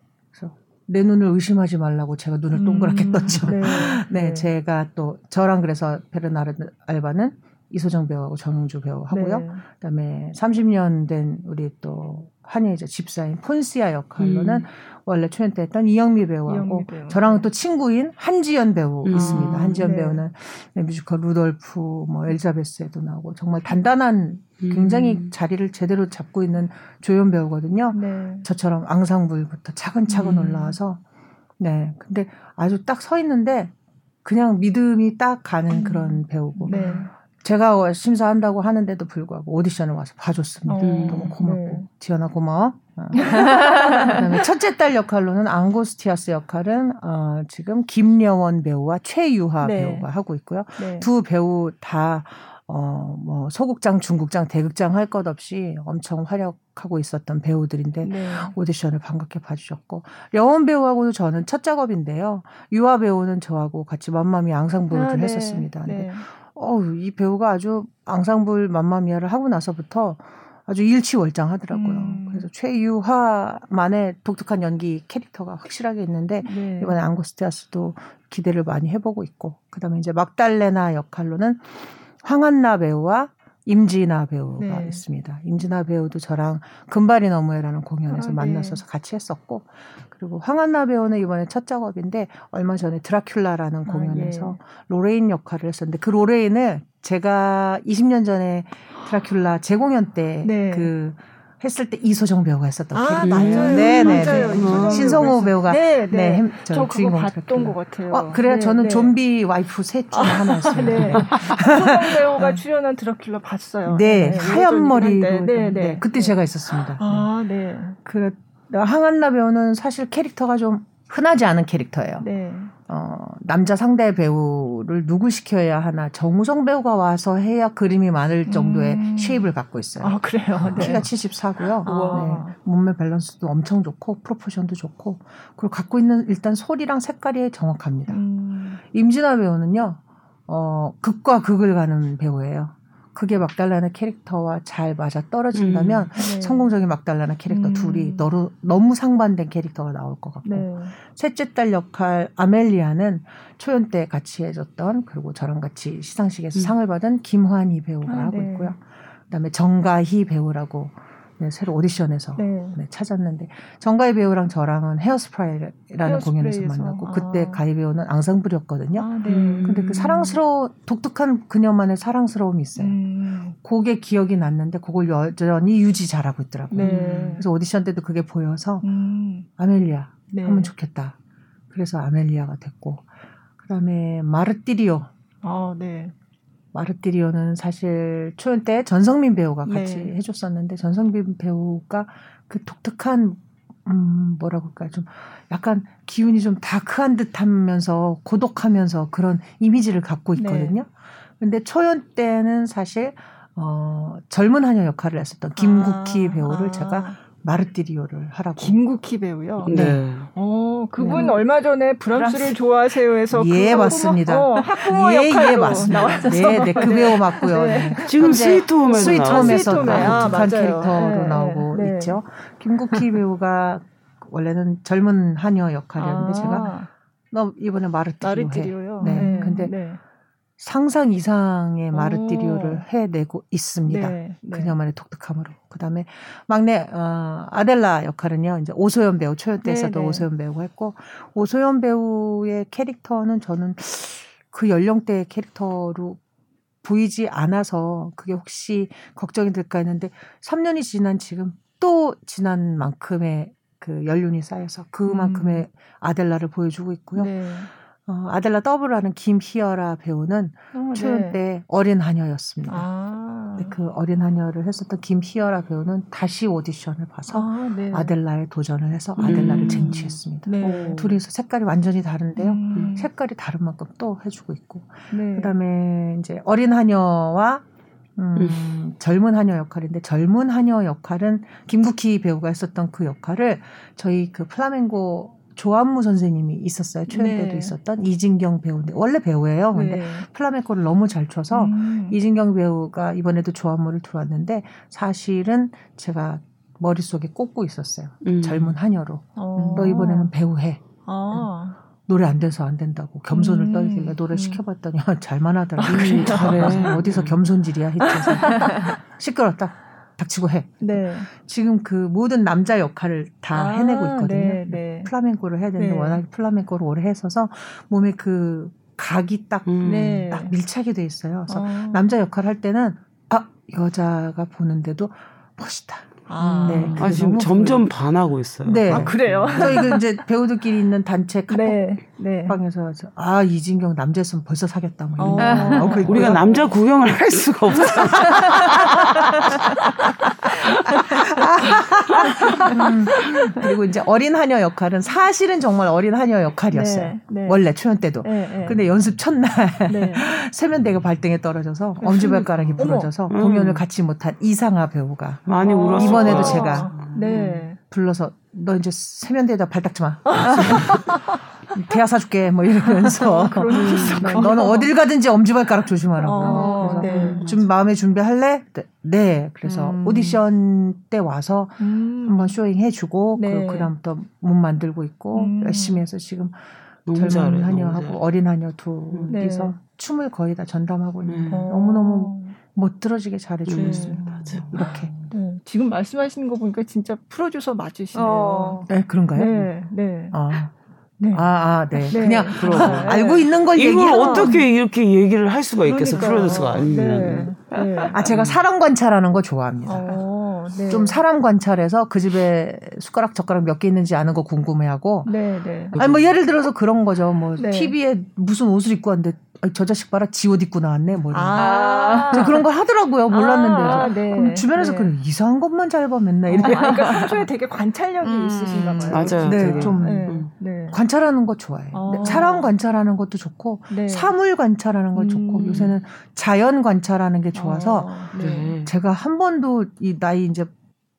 눈을 의심하지 말라고 제가 눈을 동그랗게 음, 떴죠. 네, 네, 네, 제가 또 저랑 그래서 베르나르 알바는 이소정 배우하고 정용주 배우 하고요. 네. 그다음에 30년 된 우리 또 한예이자 집사인 폰시아 역할로는 음. 원래 초연 때 했던 이영미 배우하고 이영미 배우. 저랑 또 친구인 한지연 배우 음. 있습니다. 한지연 네. 배우는 뮤지컬 루돌프, 뭐 엘자베스에도 나오고 정말 단단한 굉장히 음. 자리를 제대로 잡고 있는 조연 배우거든요. 네. 저처럼 앙상블부터 차근차근 음. 올라와서 네. 근데 아주 딱 서 있는데 그냥 믿음이 딱 가는 음. 그런 배우고 네. 제가 심사한다고 하는데도 불구하고 오디션을 와서 봐줬습니다. 어, 너무 고맙고 네. 지연아 고마워. 어. 그다음에 첫째 딸 역할로는 앙고스티아스 역할은 어, 지금 김여원 배우와 최유하 네. 배우가 하고 있고요. 네. 두 배우 다 어, 뭐, 소극장, 중극장, 대극장 할 것 없이 엄청 활약하고 있었던 배우들인데, 네. 오디션을 반갑게 봐주셨고, 여원 배우하고도 저는 첫 작업인데요. 유아 배우는 저하고 같이 맘마미 앙상블을 아, 네. 했었습니다. 네. 근데 어우, 이 배우가 아주 앙상블 맘마미아를 하고 나서부터 아주 일치월장하더라고요. 음. 그래서 최유화만의 독특한 연기 캐릭터가 확실하게 있는데 네. 이번에 앙고스티아스도 기대를 많이 해보고 있고 그다음에 이제 막달레나 역할로는 황한나 배우와 임진아 배우가 네. 있습니다. 임진아 배우도 저랑 금발이 너무해라는 공연에서 아, 만나서 네. 같이 했었고 그리고 황한나 배우는 이번에 첫 작업인데 얼마 전에 드라큘라라는 아, 공연에서 예. 로레인 역할을 했었는데 그 로레인을 제가 20년 전에 드라큘라 재공연 때그 네. 했을 때 이소정 배우가 했었던 아, 맞아요. 네, 네, 맞아요. 네. 신성호 배우가 네, 네. 네저 그거 봤던 것 같아요. 어, 그래요? 네, 저는 네. 좀비 와이프 셋 중에 아, 하나였어요. 네. 이소정 배우가 출연한 드라큘라 봤어요. 네, 하얀 머리로. 네, 네. 그때 제가 있었습니다. 아, 네. 그 황한나 배우는 사실 캐릭터가 좀 흔하지 않은 캐릭터예요. 네. 어, 남자 상대 배우를 누구 시켜야 하나 정우성 배우가 와서 해야 그림이 맞을 정도의 음. shape을 갖고 있어요. 아 그래요. 네. 키가 74고요. 네. 몸매 밸런스도 엄청 좋고 proportion도 좋고 그리고 갖고 있는 일단 소리랑 색깔이 정확합니다. 음. 임진아 배우는요. 어, 극과 극을 가는 배우예요. 그게 막달라나 캐릭터와 잘 맞아 떨어진다면 음, 네. 성공적인 막달라나 캐릭터 음. 둘이 너로, 너무 상반된 캐릭터가 나올 것 같고 네. 셋째 딸 역할 아멜리아는 초연 때 같이 해줬던 그리고 저랑 같이 시상식에서 음. 상을 받은 김환희 배우가 아, 하고 네. 있고요. 그다음에 정가희 배우라고 네, 새로 오디션에서 네. 네, 찾았는데 정가희 배우랑 저랑은 헤어스프라이라는 헤어스프레이에서. 공연에서 만나고 아. 그때 가희 배우는 앙상블이었거든요. 아, 네. 근데 그 사랑스러워 독특한 그녀만의 사랑스러움이 있어요. 음. 그게 기억이 났는데 그걸 여전히 유지 잘하고 있더라고요. 네. 그래서 오디션 때도 그게 보여서 음. 아멜리아 네. 하면 좋겠다. 그래서 아멜리아가 됐고 그다음에 마르티리오. 아, 네. 마르티리오는 사실 초연 때 전성민 배우가 같이 네. 해줬었는데 전성민 배우가 그 독특한 음 뭐라고 할까 좀 약간 기운이 좀 다크한 듯 하면서 고독하면서 그런 이미지를 갖고 있거든요. 네. 근데 초연 때는 사실 어 젊은 하녀 역할을 했었던 김국희 아, 배우를 아. 제가 마르티리오를 하라고. 김국희 배우요. 네. 어, 그분 네. 얼마 전에 브람스를 브람스. 좋아하세요해서 예, 맞습니다. 어, 학부모 예, 역할로 예, 맞습니다. 나왔어서. 네, 네, 그 배우 맞고요. 네. 네. 지금 스위트홈에서 스위트홈에서 아, 독특한 캐릭터로 네, 나오고 네. 있죠. 김국희 배우가 원래는 젊은 하녀 역할이었는데 아. 제가 너 이번에 마르티리오 마르티리오요. 해. 네. 근데 상상 이상의 마르티리오를 해내고 있습니다. 네, 네. 그녀만의 독특함으로. 그다음에 막내 어, 아델라 역할은요. 이제 오소연 배우 초연 때에서도 네, 네. 오소연 배우가 했고 오소연 배우의 캐릭터는 저는 그 연령대의 캐릭터로 보이지 않아서 그게 혹시 걱정이 될까 했는데 3년이 지난 지금 또 지난 만큼의 그 연륜이 쌓여서 그만큼의 음. 아델라를 보여주고 있고요. 네. 어, 아델라 더블하는 김희열아 배우는 어, 초연 네. 때 어린 하녀였습니다. 아. 그 어린 하녀를 했었던 김희열아 배우는 다시 오디션을 봐서 아, 네. 델라에 도전을 해서 아델라를 음. 쟁취했습니다. 네. 둘이서 색깔이 완전히 다른데요. 음. 색깔이 다른 만큼 또 해주고 있고 네. 그다음에 이제 어린 하녀와 음, 음, 젊은 하녀 역할인데 젊은 하녀 역할은 김국희 배우가 했었던 그 역할을 저희 그 플라멩고 조한무 선생님이 있었어요. 초연 네. 때도 있었던 이진경 배우인데 원래 배우예요. 근데 네. 플라멩코를 너무 잘 춰서 음. 이진경 배우가 이번에도 조한무를 들어왔는데 사실은 제가 머릿속에 꽂고 있었어요. 음. 젊은 하녀로. 어. 너 이번에는 배우해. 어. 노래 안 돼서 안 된다고 겸손을 음. 떨기가 노래 음. 시켜봤더니 잘만 하더라. 아, 잘해. 어디서 겸손질이야 했죠. 시끄럽다. 닥치고 해. 네. 지금 그 모든 남자 역할을 다 아, 해내고 있거든요. 네, 네. 플라멩코를 해야 되는데 네. 워낙 플라멩코를 오래 했어서 몸에 그 각이 딱, 음. 네. 딱 밀착이 돼 있어요. 그래서 어. 남자 역할 할 때는 아 여자가 보는데도 멋있다. 아, 네, 아 지금 점점 보여. 반하고 있어요. 네, 아, 그래요. 저희 그 이제 배우들끼리 있는 단체 카톡방에서 네, 네. 아 이진경 남자였으면 벌써 사겠다 뭐 이런 어. 거. 우리가 남자 구경을 할 수가 없어. 음, 그리고 이제 어린 하녀 역할은 사실은 정말 어린 하녀 역할이었어요. 네, 네. 원래 초연 때도. 네, 네. 근데 연습 첫날 네. 세면대가 발등에 떨어져서 엄지발가락이 부러져서 어머. 공연을 같이 못한 이상아 배우가 많이 울었어. 이번에도 제가 네. 불러서 너 이제 세면대에다 발 닦지 마. 대야 사줄게 뭐 이러면서 아, 너는 어딜 가든지 엄지발가락 조심하라고. 어, 그래서 네. 좀 마음의 준비할래? 네. 네. 그래서 음. 오디션 때 와서 음. 한번 showing 해주고 네. 그 그다음부터 몸 만들고 있고 음. 열심히 해서 지금 젊은 하녀하고 어린 하녀 둘이서 네. 춤을 거의 다 전담하고 있는데 음. 너무 너무 못 들어지게 잘해주고 음, 있습니다. 맞아. 이렇게. 네. 지금 말씀하시는 거 보니까 진짜 프로듀서 맞으시네요. 어. 네, 그런가요? 네, 네. 어. 네. 아, 아, 네. 네. 그냥 알고 있는 걸 이걸 얘기하 어떻게 이렇게 얘기를 할 수가 있겠어, 프로듀서가 아니면. 네. 네. 아, 제가 사람 관찰하는 거 좋아합니다. 어, 네. 좀 사람 관찰해서 그 집에 숟가락 젓가락 몇 개 있는지 아는 거 궁금해하고. 네, 네. 아니 뭐 예를 들어서 그런 거죠. 뭐 TV에 무슨 옷을 입고 왔는데 저 자식 봐라 지옷 입고 나왔네 뭐 이런 아~ 그런 걸 하더라고요 몰랐는데 아, 네. 그럼 주변에서 네. 그래 이상한 것만 잘봐 맨날 이래 아, 그러니까 평소에 되게 관찰력이 음, 있으신가 봐요 맞아요 네좀 네, 네. 관찰하는 거 좋아해 어. 사람 관찰하는 것도 좋고 네. 사물 관찰하는 거 좋고 음. 요새는 자연 관찰하는 게 좋아서 어, 제가 한 번도 이 나이 이제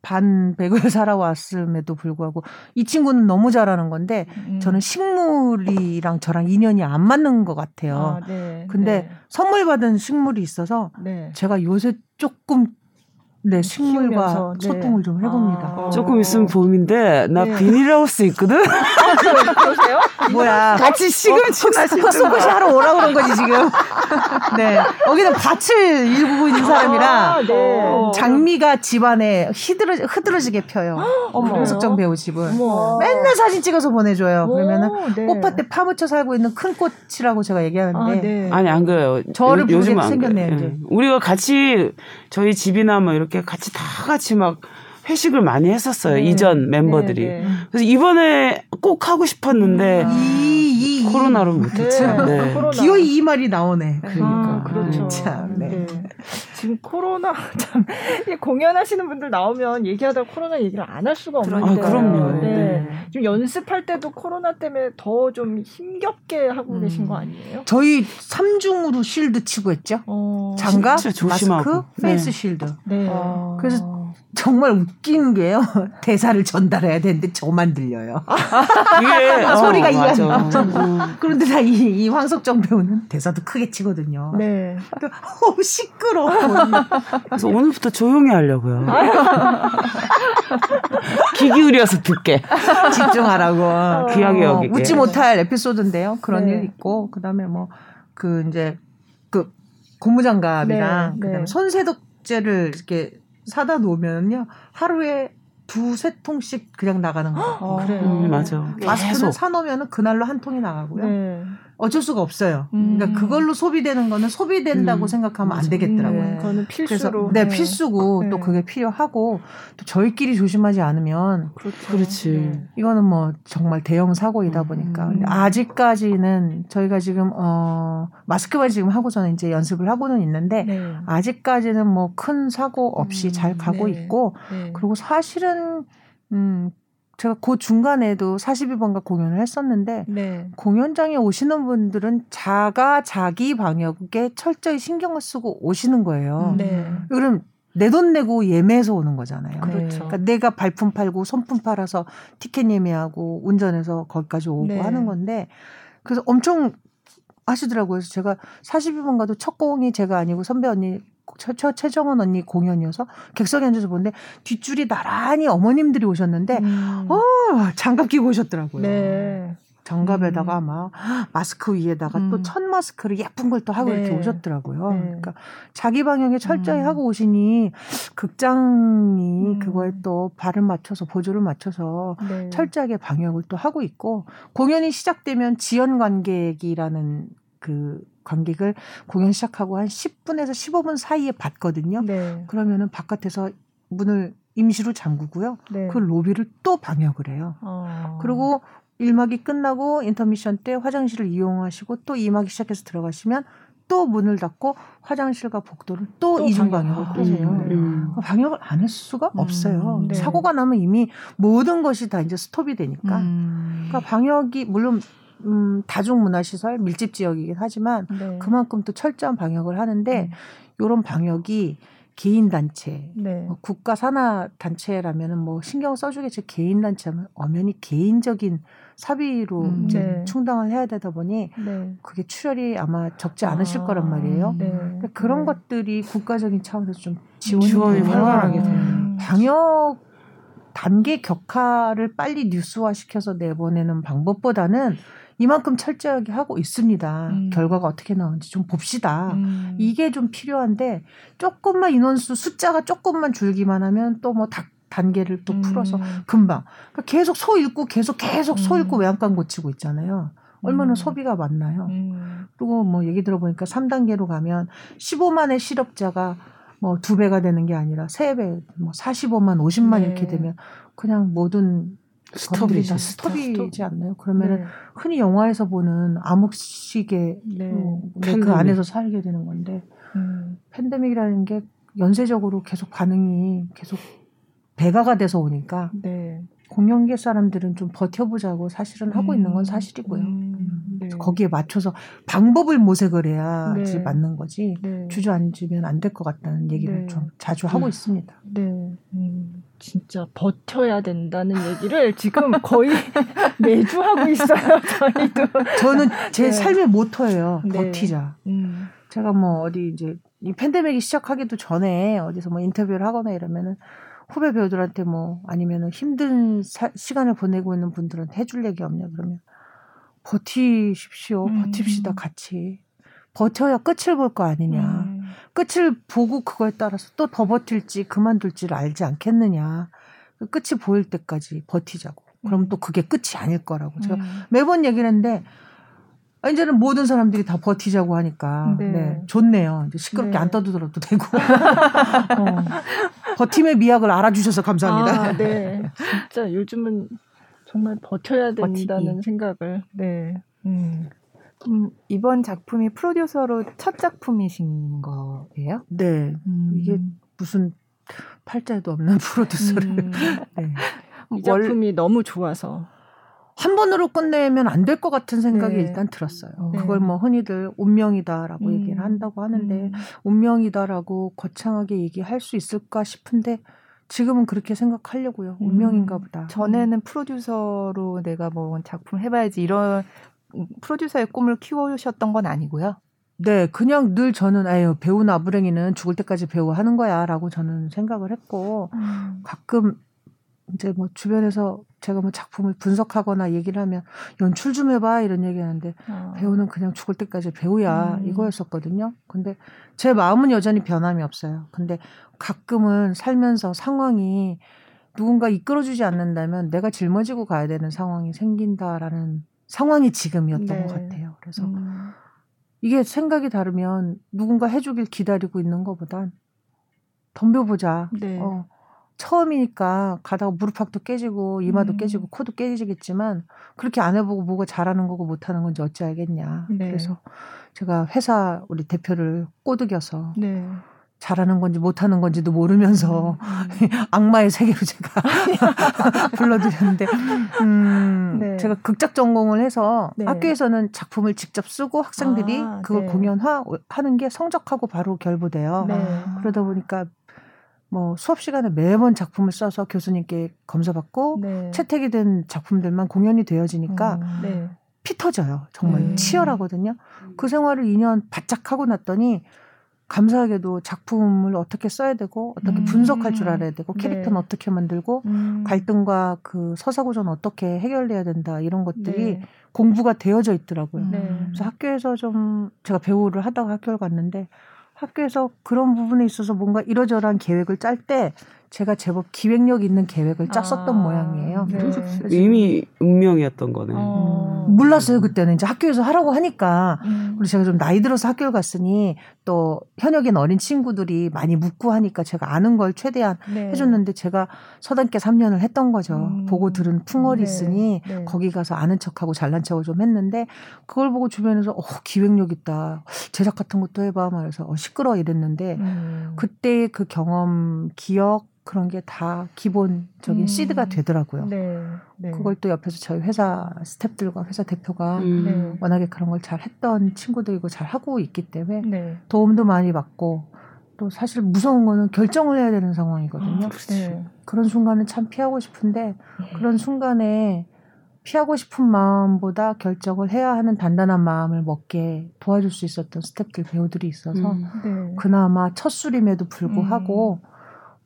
반백을 살아왔음에도 불구하고 이 친구는 너무 잘하는 건데 음. 저는 식물이랑 저랑 인연이 안 맞는 것 같아요. 아, 네, 근데 네. 선물 받은 식물이 있어서 네. 제가 요새 조금 네, 식물과 네. 소통을 좀 해봅니다. 아, 조금 있으면 봄인데 나 네. 비닐하우스 있거든. 아, 그러세요? 뭐야? 같이 시금치 어, 소고시 하러 오라 그런 거지 지금. 네, 여기는 밭을 일구고 있는 사람이라 아, 네. 어, 장미가 집안에 히드러, 흐드러지게 펴요. 어머, 홍석정 배우 집을 어머. 맨날 사진 찍어서 보내줘요. 그러면은 네. 꽃밭에 파묻혀 살고 있는 큰 꽃이라고 제가 얘기하는데 아, 네. 아니 안 그래요. 저를 요즘 생겼네요. 네. 우리가 같이 저희 집이나 뭐 이렇게 같이 다 같이 막 회식을 많이 했었어요. 네. 이전 멤버들이. 네, 네. 그래서 이번에 꼭 하고 싶었는데 이, 이, 코로나로 못했죠. 네. 네. 코로나. 기어이 이 말이 나오네. 그러니까. 아, 그렇죠. 참, 네. 지금 코로나 참 공연하시는 분들 나오면 얘기하다 코로나 얘기를 안 할 수가 없는데. 아, 그럼요. 네. 지금 연습할 때도 코로나 때문에 더 좀 힘겹게 하고 음. 계신 거 아니에요? 저희 3중으로 shield 치고 했죠. 어. 장갑, 마스크, face shield. 네. 어. 그래서 정말 웃긴 게요. 대사를 전달해야 되는데 저만 들려요. 이게 어, 소리가 이해 안 나. 그런데 다 이, 이 황석정 배우는 대사도 크게 치거든요. 네. 어 시끄러. 그래서 오늘부터 조용히 하려고요. 귀 기울여서 듣게. 집중하라고. 귀하게 어, 여기게. 웃지 못할 에피소드인데요. 그런 네. 일 있고 그다음에 뭐 그 이제 그 고무장갑이랑 네, 그다음에 네. 손세독제를 이렇게 사다 놓으면요 하루에 두세 통씩 그냥 나가는 거예요. 어, 그래요. 음, 맞아. 마스크는 사 놓으면은 그날로 한 통이 나가고요. 네. 어쩔 수가 없어요. 음. 그러니까 그걸로 소비되는 거는 소비된다고 음. 생각하면 안 되겠더라고요. 네. 그거는 필수로. 그래서, 네, 필수고 네. 또 그게 필요하고 또 저희끼리 조심하지 않으면 그렇죠. 그렇지. 네. 이거는 뭐 정말 대형 사고이다 음. 보니까 음. 아직까지는 저희가 지금 어 마스크만 지금 하고서는 이제 연습을 하고는 있는데 네. 아직까지는 뭐 큰 사고 없이 음. 잘 가고 네. 있고 네. 그리고 사실은 음 제가 그 중간에도 42번가 공연을 했었는데 네. 공연장에 오시는 분들은 자가 자기 방역에 철저히 신경을 쓰고 오시는 거예요. 네. 그럼 내 돈 내고 예매해서 오는 거잖아요. 그렇죠. 그러니까 내가 발품 팔고 손품 팔아서 티켓 예매하고 운전해서 거기까지 오고 네. 하는 건데 그래서 엄청 하시더라고요. 그래서 제가 42번 가도 첫 공이 제가 아니고 선배 언니 처, 처 최정원 언니 공연이어서 객석에 앉아서 보는데 뒷줄이 나란히 어머님들이 오셨는데 음. 어 장갑 끼고 오셨더라고요. 네. 장갑에다가 음. 막 마스크 위에다가 음. 또첫 마스크를 예쁜 걸 또 하고 네. 이렇게 오셨더라고요. 네. 그러니까 자기 방역에 철저히 음. 하고 오시니 극장이 음. 그거에 또 발을 맞춰서 보조를 맞춰서 네. 철저하게 방역을 또 하고 있고 공연이 시작되면 지연 관객이라는 그 관객을 공연 시작하고 한 10분에서 15분 사이에 받거든요. 네. 그러면은 바깥에서 문을 임시로 잠그고요. 네. 그 로비를 또 방역을 해요. 어. 그리고 1막이 끝나고 인터미션 때 화장실을 이용하시고 또 2막이 시작해서 들어가시면 또 문을 닫고 화장실과 복도를 또, 또 이중 방역을 또 해요. 음. 음. 방역을 안 할 수가 음. 없어요. 네. 사고가 나면 이미 모든 것이 다 이제 스톱이 되니까. 음. 그러니까 방역이 물론 음, 다중문화시설 밀집 지역이긴 하지만 네. 그만큼 또 철저한 방역을 하는데 음. 이런 방역이 개인 단체, 네. 뭐 국가 산하 단체라면은 뭐 신경 써주겠지 개인 단체면 엄연히 개인적인 사비로 음, 이제 네. 충당을 해야 되다 보니 네. 그게 출혈이 아마 적지 않으실 아, 거란 말이에요. 네. 그러니까 그런 네. 것들이 국가적인 차원에서 좀 지원이, 활발하게 되는 방역 단계 격화를 빨리 뉴스화 시켜서 내보내는 방법보다는 이만큼 철저하게 하고 있습니다. 음. 결과가 어떻게 나오는지 좀 봅시다. 음. 이게 좀 필요한데 조금만 인원수 숫자가 조금만 줄기만 하면 또 뭐 단계를 또 풀어서 음. 금방 그러니까 계속 소 읽고 계속 계속 소 읽고 음. 외양간 고치고 있잖아요. 얼마나 음. 소비가 많나요? 음. 그리고 뭐 얘기 들어보니까 3단계로 가면 15만의 실업자가 뭐두 배가 되는 게 아니라 세 배, 뭐 45만, 50만 네. 이렇게 되면 그냥 모든 스톱이지 스톱이지 않나요? 그러면은 네. 흔히 영화에서 보는 암흑식의 네. 어, 그 안에서 살게 되는 건데 음. 팬데믹이라는 게 연쇄적으로 계속 반응이 계속 배가가 돼서 오니까 네. 공연계 사람들은 좀 버텨보자고 사실은 하고 음. 있는 건 사실이고요. 음. 네. 거기에 맞춰서 방법을 모색을 해야지 네. 맞는 거지 네. 주저앉으면 안 될 것 같다는 얘기를 네. 좀 자주 하고 음. 있습니다. 네. 음. 진짜 버텨야 된다는 얘기를 지금 거의 매주 하고 있어요. 저희도. 저는 제 네. 삶의 모토예요. 네. 버티자. 음. 제가 뭐 어디 이제 이 팬데믹이 시작하기도 전에 어디서 뭐 인터뷰를 하거나 이러면은 후배 배우들한테 뭐 아니면은 힘든 사, 시간을 보내고 있는 분들은 해줄 얘기 없냐 그러면 버티십시오. 음. 버팁시다 같이. 버텨야 끝을 볼 거 아니냐. 음. 끝을 보고 그거에 따라서 또 더 버틸지 그만둘지를 알지 않겠느냐. 그 끝이 보일 때까지 버티자고. 그럼 음. 또 그게 끝이 아닐 거라고. 제가 음. 매번 얘기를 했는데 아, 이제는 모든 사람들이 다 버티자고 하니까 네, 네 좋네요. 이제 시끄럽게 네. 안 떠들어도 되고 어. 버팀의 미학을 알아주셔서 감사합니다. 아, 네, 진짜 요즘은 정말 버텨야 된다는 버티기. 생각을 네. 음. 음, 이번 작품이 프로듀서로 첫 작품이신 거예요? 네. 음. 이게 무슨 팔자에도 없는 프로듀서를. 음. 네. 이 작품이 월... 너무 좋아서. 한 번으로 끝내면 안 될 것 같은 생각이 네. 일단 들었어요. 네. 그걸 뭐 흔히들 운명이다라고 음. 얘기를 한다고 하는데 음. 운명이다라고 거창하게 얘기할 수 있을까 싶은데 지금은 그렇게 생각하려고요. 음. 운명인가 보다. 전에는 프로듀서로 내가 뭐 작품 해봐야지 이런 프로듀서의 꿈을 키우셨던 건 아니고요. 네, 그냥 늘 저는 아유 배우 나부랭이는 죽을 때까지 배우 하는 거야라고 저는 생각을 했고 음. 가끔 이제 뭐 주변에서 제가 뭐 작품을 분석하거나 얘기를 하면 연출 좀 해봐 이런 얘기하는데 어. 배우는 그냥 죽을 때까지 배우야 음. 이거였었거든요. 근데 제 마음은 여전히 변함이 없어요. 근데 가끔은 살면서 상황이 누군가 이끌어주지 않는다면 내가 짊어지고 가야 되는 상황이 생긴다라는 상황이 지금이었던 네. 것 같아요. 그래서 음. 이게 생각이 다르면 누군가 해주길 기다리고 있는 것보단 덤벼보자. 네. 어, 처음이니까 가다가 무릎팍도 깨지고 이마도 음. 깨지고 코도 깨지겠지만 그렇게 안 해보고 뭐가 잘하는 거고 못하는 건지 어찌 알겠냐. 네. 그래서 제가 회사 우리 대표를 꼬드겨서 네. 잘하는 건지 못하는 건지도 모르면서 음. 악마의 세계로 제가 불러드렸는데 음, 네. 제가 극작 전공을 해서 네. 학교에서는 작품을 직접 쓰고 학생들이 아, 그걸 네. 공연하는 게 성적하고 바로 결부돼요. 네. 그러다 보니까 뭐 수업 시간에 매번 작품을 써서 교수님께 검사받고 네. 채택이 된 작품들만 공연이 되어지니까 음, 피 터져요. 정말 음. 치열하거든요. 그 생활을 2년 바짝 하고 났더니 감사하게도 작품을 어떻게 써야 되고 어떻게 음. 분석할 줄 알아야 되고 캐릭터는 네. 어떻게 만들고 음. 갈등과 그 서사구조는 어떻게 해결해야 된다 이런 것들이 네. 공부가 되어져 있더라고요. 네. 그래서 학교에서 좀 제가 배우를 하다가 학교를 갔는데 학교에서 그런 부분에 있어서 뭔가 이러저러한 계획을 짤 때 제가 제법 기획력 있는 계획을 짰었던 아, 모양이에요. 네. 이미 운명이었던 거네. 어. 음. 몰랐어요 그때는 이제 학교에서 하라고 하니까 음. 그리고 제가 좀 나이 들어서 학교를 갔으니 또 현역인 어린 친구들이 많이 묻고 하니까 제가 아는 걸 최대한 네. 해줬는데 제가 서당계 3년을 했던 거죠. 음. 보고 들은 풍월이 네. 있으니 네. 거기 가서 아는 척하고 잘난 척을 좀 했는데 그걸 보고 주변에서 어 기획력 있다 제작 같은 것도 해봐 말해서 어, 시끄러 이랬는데 음. 그때 그 경험 기억 그런 게 다 기본적인 음. 시드가 되더라고요. 네, 네. 그걸 또 옆에서 저희 회사 스탭들과 회사 대표가 음. 네. 워낙에 그런 걸 잘 했던 친구들이고 잘 하고 있기 때문에 네. 도움도 많이 받고 또 사실 무서운 거는 결정을 해야 되는 상황이거든요. 아, 네. 그런 순간은 참 피하고 싶은데 네. 그런 순간에 피하고 싶은 마음보다 결정을 해야 하는 단단한 마음을 먹게 도와줄 수 있었던 스탭들 배우들이 있어서 음, 그나마 첫 술임에도 불구하고 음.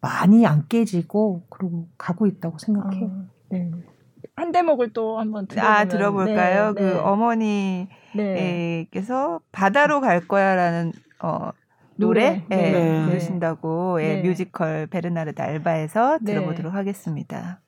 많이 안 깨지고 그러고 가고 있다고 생각해요. 아, 네. 한 대목을 또 한번 들어보면, 아 들어볼까요? 네, 그 네. 어머니께서 바다로 갈 거야라는 어 노래. 예, 네. 부르신다고 예, 네. 뮤지컬 베르나르드 알바에서 네. 들어보도록 하겠습니다.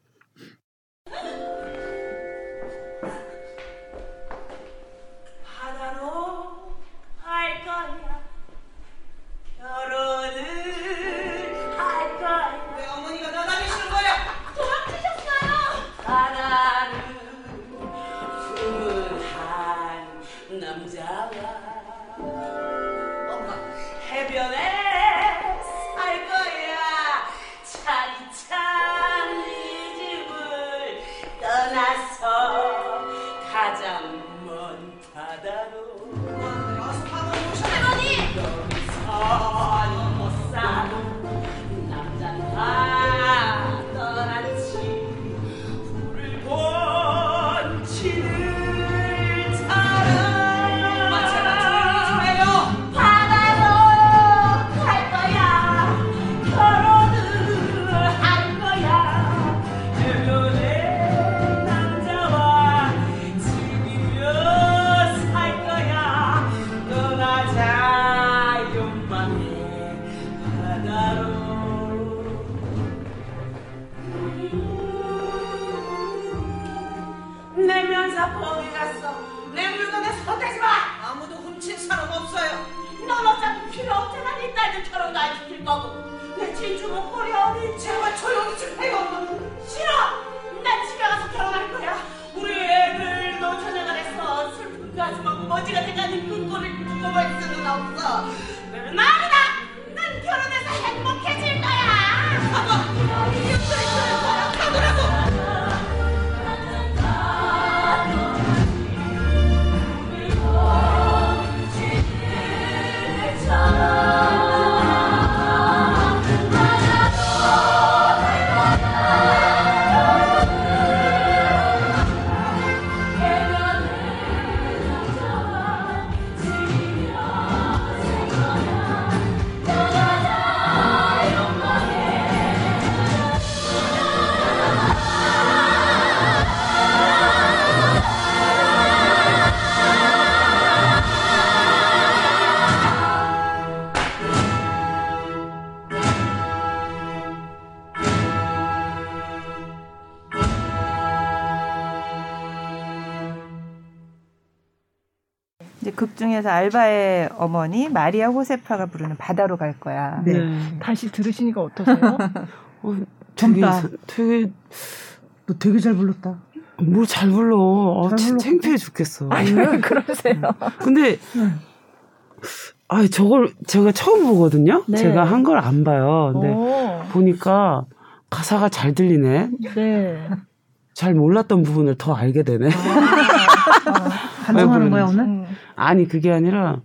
중에서 알바의 어머니 마리아 호세파가 부르는 바다로 갈 거야. 네. 네. 다시 들으시니까 어떠세요? 어, 되게 되게 너 되게 잘 불렀다. 뭘 잘 불러. 어, 창피해 죽겠어. 아니, 왜 그러세요? 근데 아, 저걸 제가 처음 보거든요. 네. 제가 한 걸 안 봐요. 근데 오. 보니까 가사가 잘 들리네. 네. 잘 몰랐던 부분을 더 알게 되네. 아, 아, 반성하는 거야 오늘? 음. 아니 그게 아니라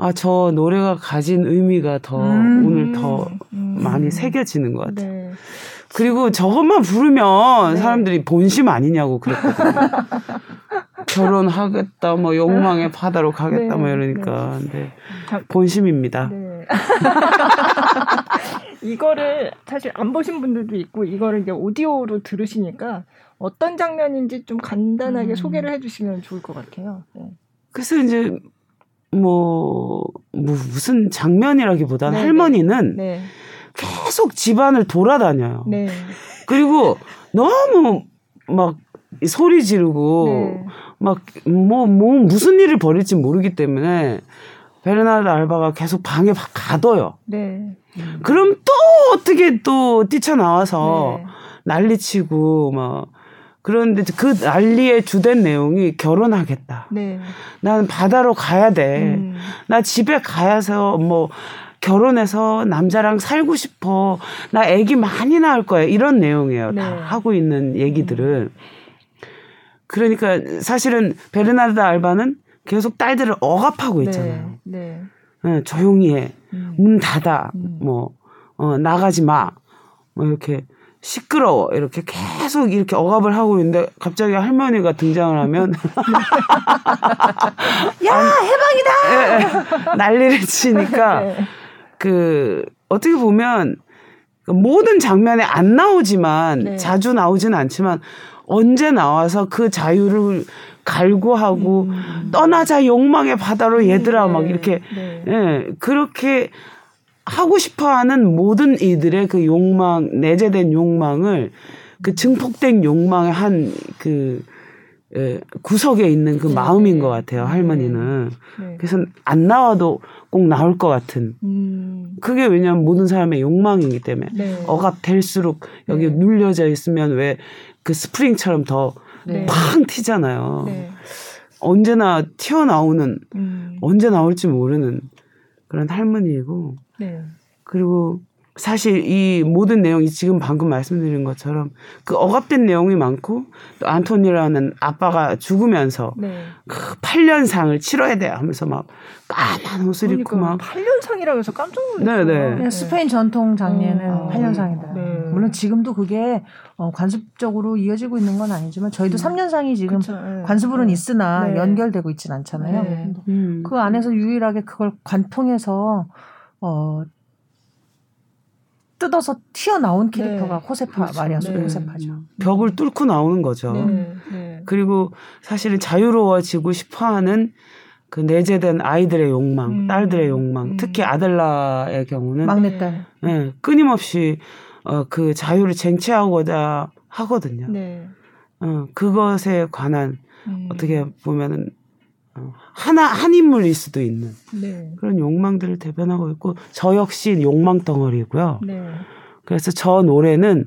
아 저 노래가 가진 의미가 더 음, 오늘 더 음, 많이 새겨지는 것 같아요. 네. 그리고 저것만 부르면 네. 사람들이 본심 아니냐고 그랬거든요. 결혼하겠다, 뭐 욕망의 바다로 가겠다, 네, 뭐 이러니까. 네. 본심입니다. 네. 이거를 사실 안 보신 분들도 있고 이거를 이제 오디오로 들으시니까 어떤 장면인지 좀 간단하게 음. 소개를 해주시면 좋을 것 같아요. 네. 그래서 이제 뭐, 뭐 무슨 장면이라기보다는 네, 네. 할머니는 네. 계속 집안을 돌아다녀요. 네. 그리고 너무 막 소리 지르고 네. 막뭐뭐 뭐 무슨 일을 벌일지 모르기 때문에 베르나르 알바가 계속 방에 가둬요. 네. 그럼 또 어떻게 또 뛰쳐나와서 네. 난리치고 막 그런데 그 난리의 주된 내용이 결혼하겠다. 네. 나는 바다로 가야 돼. 음. 나 집에 가야서 뭐 결혼해서 남자랑 살고 싶어. 나 아기 많이 낳을 거야. 이런 내용이에요. 네. 다 하고 있는 얘기들을. 그러니까 사실은 베르나르드 알바는 계속 딸들을 억압하고 있잖아요. 네. 네. 네 조용히 해. 음. 문 닫아. 음. 뭐, 어, 나가지 마. 뭐 이렇게 시끄러워 이렇게 계속 이렇게 억압을 하고 있는데 갑자기 할머니가 등장을 하면 야 해방이다 예, 예, 난리를 치니까 네. 그 어떻게 보면 모든 장면에 안 나오지만 네. 자주 나오지는 않지만 언제 나와서 그 자유를 갈구하고 음. 떠나자 욕망의 바다로 얘들아 네. 막 이렇게 네. 예, 그렇게 하고 싶어 하는 모든 이들의 그 욕망 내재된 욕망을 그 증폭된 욕망의 한그 예, 구석에 있는 그 네. 마음인 것 같아요 할머니는 네. 그래서 안 나와도 꼭 나올 것 같은 음. 그게 왜냐하면 모든 사람의 욕망이기 때문에 네. 억압될수록 여기 네. 눌려져 있으면 왜 그 스프링처럼 더팡 네. 튀잖아요. 네. 언제나 튀어나오는 음. 언제 나올지 모르는 그런 할머니이고 네. 그리고 사실 이 모든 내용이 지금 방금 말씀드린 것처럼 그 억압된 내용이 많고 또 안토니라는 아빠가 죽으면서 네. 그 8년상을 치러야 돼 하면서 막 까만 옷을 그러니까 입고 막 8년상이라고 해서 깜짝 놀랐어요. 네네. 네. 스페인 전통 장례는 음. 8년상이다. 네. 물론 지금도 그게 어, 관습적으로 이어지고 있는 건 아니지만 저희도 음. 3년상이 지금 네. 관습으로는 네. 있으나 네. 연결되고 있진 않잖아요. 네. 음. 그 안에서 유일하게 그걸 관통해서 어 뜯어서 튀어나온 캐릭터가 네. 호세파 그렇죠. 마리아 네. 호세파죠. 음. 벽을 뚫고 나오는 거죠. 네. 네. 그리고 사실은 자유로워지고 싶어하는 그 내재된 아이들의 욕망, 음. 딸들의 욕망, 음. 특히 아델라의 경우는 막내딸, 네, 끊임없이 어, 그 자유를 쟁취하고자 하거든요. 네. 어, 그것에 관한 음. 어떻게 보면은 어, 하나 한 인물일 수도 있는 네. 그런 욕망들을 대변하고 있고 저 역시 욕망 덩어리고요. 네. 그래서 저 노래는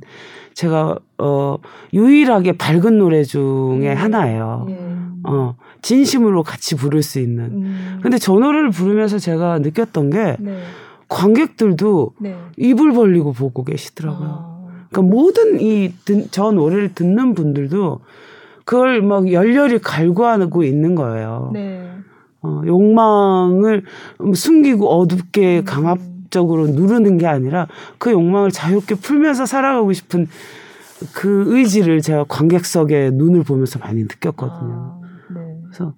제가 어 유일하게 밝은 노래 중에 네. 하나예요. 네. 어 진심으로 같이 부를 수 있는. 음. 근데 저 노래를 부르면서 제가 느꼈던 게 네. 관객들도 네. 입을 벌리고 보고 계시더라고요. 아. 그러니까 모든 이 저 노래를 듣는 분들도 그걸 막 열렬히 갈구하고 있는 거예요. 네. 어, 욕망을 숨기고 어둡게 음. 강압적으로 누르는 게 아니라 그 욕망을 자유롭게 풀면서 살아가고 싶은 그 의지를 제가 관객석에 눈을 보면서 많이 느꼈거든요. 아, 네. 그래서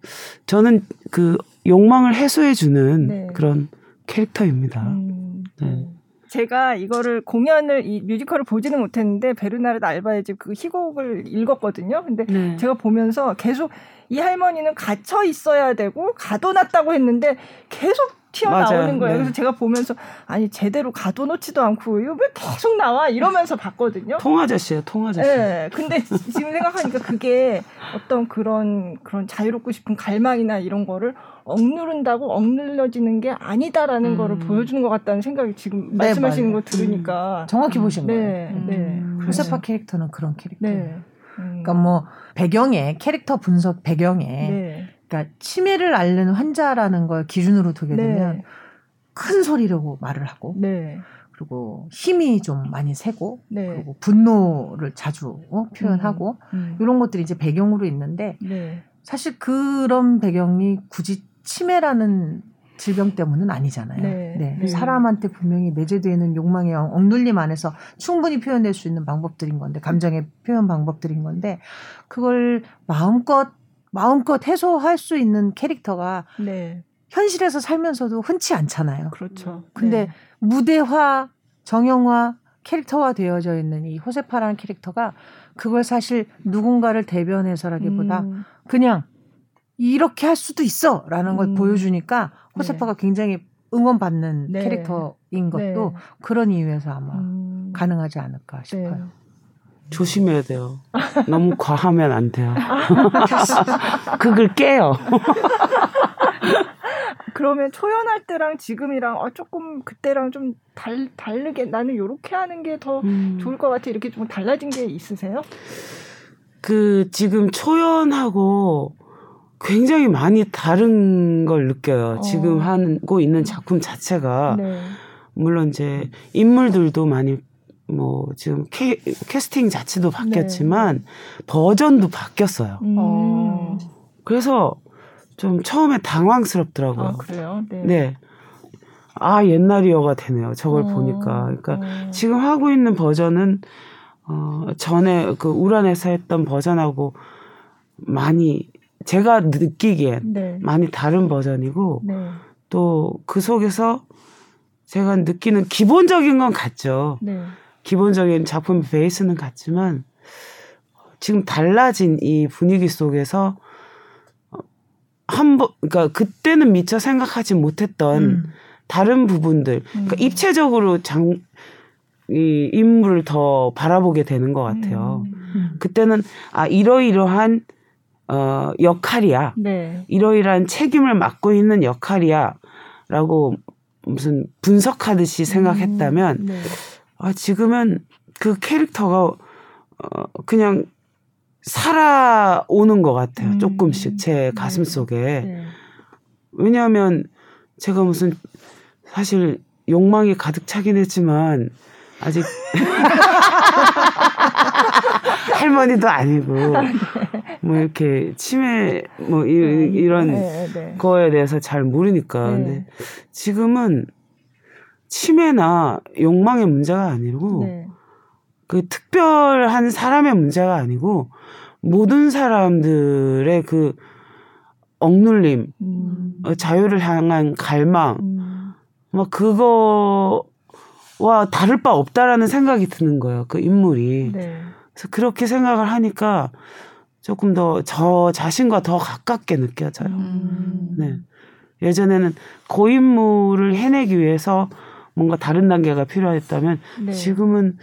저는 그 욕망을 해소해주는 네. 그런 캐릭터입니다. 음, 네. 네. 제가 이거를 공연을 이 뮤지컬을 보지는 못했는데 베르나르드 알바의 집 그 희곡을 읽었거든요. 근데 네. 제가 보면서 계속 이 할머니는 갇혀 있어야 되고 가둬놨다고 했는데 계속 튀어나오는 거예요. 네. 그래서 제가 보면서 아니 제대로 가둬놓지도 않고 이거 왜 계속 나와 이러면서 봤거든요. 통아저씨예요, 통아저씨. 네, 근데 지금 생각하니까 그게 어떤 그런 그런 자유롭고 싶은 갈망이나 이런 거를 억누른다고 억눌려지는 게 아니다라는 음. 거를 보여주는 것 같다는 생각이 지금 네, 말씀하시는 맞아요. 거 들으니까 음. 정확히 보신 네, 거예요. 네, 음. 호세파 캐릭터는 그런 캐릭터예요. 네. 음. 그러니까 뭐 배경에 캐릭터 분석 배경에 네. 그러니까 치매를 앓는 환자라는 걸 기준으로 두게 네. 되면 큰 소리로 말을 하고 네. 그리고 힘이 좀 많이 세고 네. 그리고 분노를 자주 어, 표현하고 음, 음. 이런 것들이 이제 배경으로 있는데 네. 사실 그런 배경이 굳이 치매라는 질병 때문은 아니잖아요. 네. 네. 네. 사람한테 분명히 내재되어 있는 욕망의 억눌림 안에서 충분히 표현될 수 있는 방법들인 건데, 감정의 표현 방법들인 건데, 그걸 마음껏, 마음껏 해소할 수 있는 캐릭터가 네. 현실에서 살면서도 흔치 않잖아요. 그렇죠. 근데 네. 무대화, 정형화, 캐릭터화 되어져 있는 이 호세파라는 캐릭터가 그걸 사실 누군가를 대변해서라기보다 음. 그냥 이렇게 할 수도 있어 라는 걸 음. 보여주니까 호세파가 네. 굉장히 응원받는 네. 캐릭터인 것도 네. 그런 이유에서 아마 음. 가능하지 않을까 네. 싶어요. 조심해야 돼요. 너무 과하면 안 돼요. 그걸 깨요. 그러면 초연할 때랑 지금이랑 어, 조금 그때랑 좀 달, 다르게 나는 이렇게 하는 게더 음. 좋을 것 같아 이렇게 좀 달라진 게 있으세요? 그 지금 초연하고 굉장히 많이 다른 걸 느껴요. 어. 지금 하고 있는 작품 자체가 네. 물론 이제 인물들도 많이 뭐 지금 캐, 캐스팅 자체도 바뀌었지만 네. 버전도 바뀌었어요. 음. 어. 그래서 좀 처음에 당황스럽더라고요. 아, 그래요? 네. 네. 아, 옛날이어가 되네요. 저걸 어, 보니까. 그러니까 어. 지금 하고 있는 버전은 어, 전에 그 우란에서 했던 버전하고 많이 제가 느끼기엔 네. 많이 다른 버전이고 네. 또그 속에서 제가 느끼는 기본적인 건 같죠. 네. 기본적인 작품 베이스는 같지만 지금 달라진 이 분위기 속에서 한번 그러니까 그때는 미처 생각하지 못했던 음. 다른 부분들 그러니까 음. 입체적으로 장 이 인물을 더 바라보게 되는 것 같아요. 음. 음. 그때는 아 이러이러한 어 역할이야. 네. 이러이러한 책임을 맡고 있는 역할이야 라고 무슨 분석하듯이 생각했다면 음. 네. 아 지금은 그 캐릭터가 어 그냥 살아오는 것 같아요. 음. 조금씩 제 네. 가슴 속에. 네. 왜냐하면 제가 무슨 사실 욕망이 가득 차긴 했지만 아직 할머니도 아니고 뭐 이렇게 치매 뭐 이, 네. 이런 네, 네. 거에 대해서 잘 모르니까 네. 근데 지금은 치매나 욕망의 문제가 아니고 네. 그 특별한 사람의 문제가 아니고 모든 사람들의 그 억눌림, 음. 어, 자유를 향한 갈망, 음. 막 그거 와 다를 바 없다라는 생각이 드는 거예요. 그 인물이. 네. 그래서 그렇게 생각을 하니까 조금 더 저 자신과 더 가깝게 느껴져요. 음. 네. 예전에는 고인물을 해내기 위해서 뭔가 다른 단계가 필요했다면 네. 지금은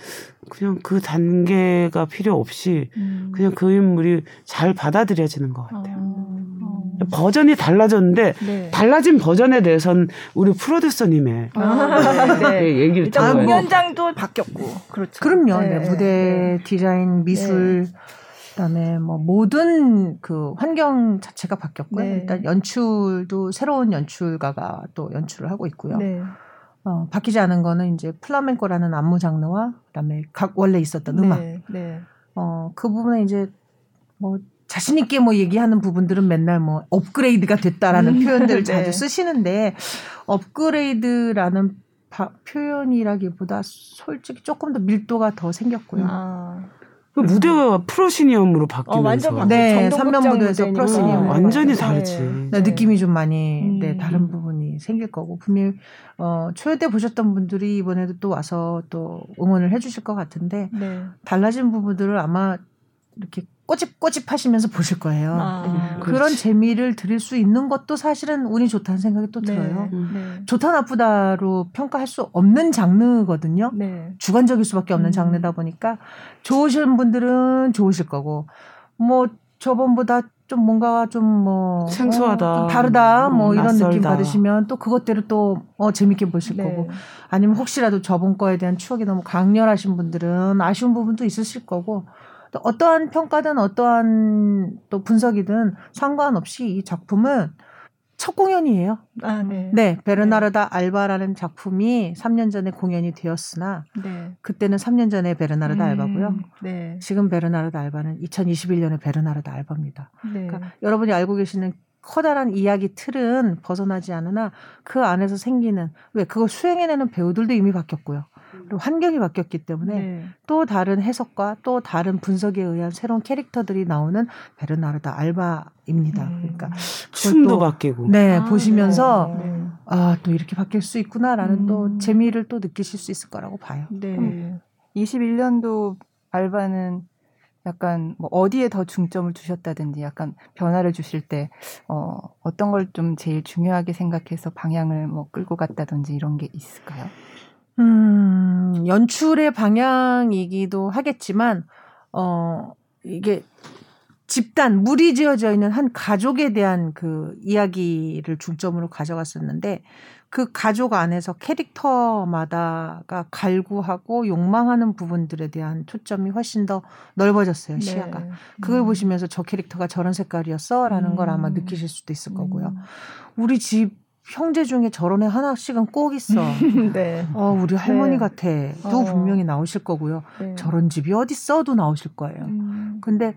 그냥 그 단계가 필요 없이 음. 그냥 그 인물이 잘 받아들여지는 것 같아요. 어. 버전이 달라졌는데 네. 달라진 버전에 대해서는 우리 프로듀서님의 아, 네. 네. 얘기를 일단 공연장도 바뀌었고 그렇죠. 그럼요. 네. 네. 무대 디자인 미술 그다음에 뭐 모든 그 환경 자체가 바뀌었고요. 일단 연출도 새로운 연출가가 또 연출을 하고 있고요. 어, 바뀌지 않은 거는 이제 플라멩코라는 안무 장르와 그다음에 각 원래 있었던 네, 음악. 네. 어, 그 부분에 이제 뭐 자신 있게 뭐 얘기하는 부분들은 맨날 뭐 업그레이드가 됐다라는 음, 표현들을 네. 자주 쓰시는데 업그레이드라는 바, 표현이라기보다 솔직히 조금 더 밀도가 더 생겼고요. 아. 그 무대가 프로시니엄으로 바뀌면서 어, 완전 네, 삼면 무대에서 프로시니엄 어, 완전히 다르지. 네. 느낌이 좀 많이 음. 네, 다른 부분이 생길 거고 분명히 어, 초여 때 보셨던 분들이 이번에도 또 와서 또 응원을 해주실 것 같은데 네. 달라진 부분들을 아마 이렇게 꼬집꼬집 하시면서 보실 거예요. 아, 네. 그런 재미를 드릴 수 있는 것도 사실은 운이 좋다는 생각이 또 네. 들어요. 네. 좋다 나쁘다로 평가할 수 없는 장르거든요. 네. 주관적일 수밖에 없는 음. 장르다 보니까 좋으신 분들은 좋으실 거고 뭐 저번보다 좀 뭔가 좀뭐 생소하다, 어, 좀 다르다, 음, 뭐 이런 낯설다. 느낌 받으시면 또 그것대로 또 어, 재밌게 보실 네. 거고 아니면 혹시라도 저번 거에 대한 추억이 너무 강렬하신 분들은 아쉬운 부분도 있으실 거고 또 어떠한 평가든 어떠한 또 분석이든 상관없이 이 작품은 첫 공연이에요. 아, 네. 네, 베르나르다 네. 알바라는 작품이 3년 전에 공연이 되었으나 네. 그때는 3년 전에 베르나르다 음, 알바고요. 네. 지금 베르나르다 알바는 2021년에 베르나르다 알바입니다. 네. 그러니까 여러분이 알고 계시는 커다란 이야기 틀은 벗어나지 않으나 그 안에서 생기는 왜 그걸 수행해내는 배우들도 이미 바뀌었고요. 그리고 환경이 바뀌었기 때문에 네. 또 다른 해석과 또 다른 분석에 의한 새로운 캐릭터들이 나오는 베르나르다 알바입니다. 음. 그러니까 춤도 바뀌고 네 아, 보시면서 네. 아또 이렇게 바뀔 수 있구나라는 음. 또 재미를 또 느끼실 수 있을 거라고 봐요. 네. 음. 21년도 알바는 약간 뭐 어디에 더 중점을 두셨다든지 약간 변화를 주실 때 어, 어떤 걸 좀 제일 중요하게 생각해서 방향을 뭐 끌고 갔다든지 이런 게 있을까요? 음, 연출의 방향이기도 하겠지만, 어, 이게 집단, 물이 지어져 있는 한 가족에 대한 그 이야기를 중점으로 가져갔었는데, 그 가족 안에서 캐릭터마다가 갈구하고 욕망하는 부분들에 대한 초점이 훨씬 더 넓어졌어요, 네. 시야가. 그걸 음. 보시면서 저 캐릭터가 저런 색깔이었어? 라는 음. 걸 아마 음. 느끼실 수도 있을 거고요. 음. 우리 집 형제 중에 저런 애 하나씩은 꼭 있어. 네. 어, 우리 할머니 네. 같아. 도 어. 분명히 나오실 거고요. 네. 저런 집이 어디 있어도 나오실 거예요. 음. 근데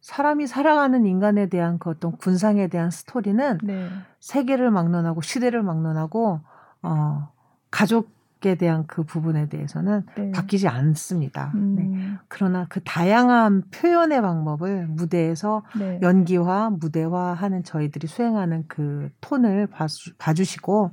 사람이 살아가는 인간에 대한 그 어떤 군상에 대한 스토리는 네. 세계를 막론하고 시대를 막론하고 어, 가족 에 대한 그 부분에 대해서는 네. 바뀌지 않습니다. 음. 네. 그러나 그 다양한 표현의 방법을 무대에서 네. 연기와 무대화하는 저희들이 수행하는 그 톤을 봐주, 봐주시고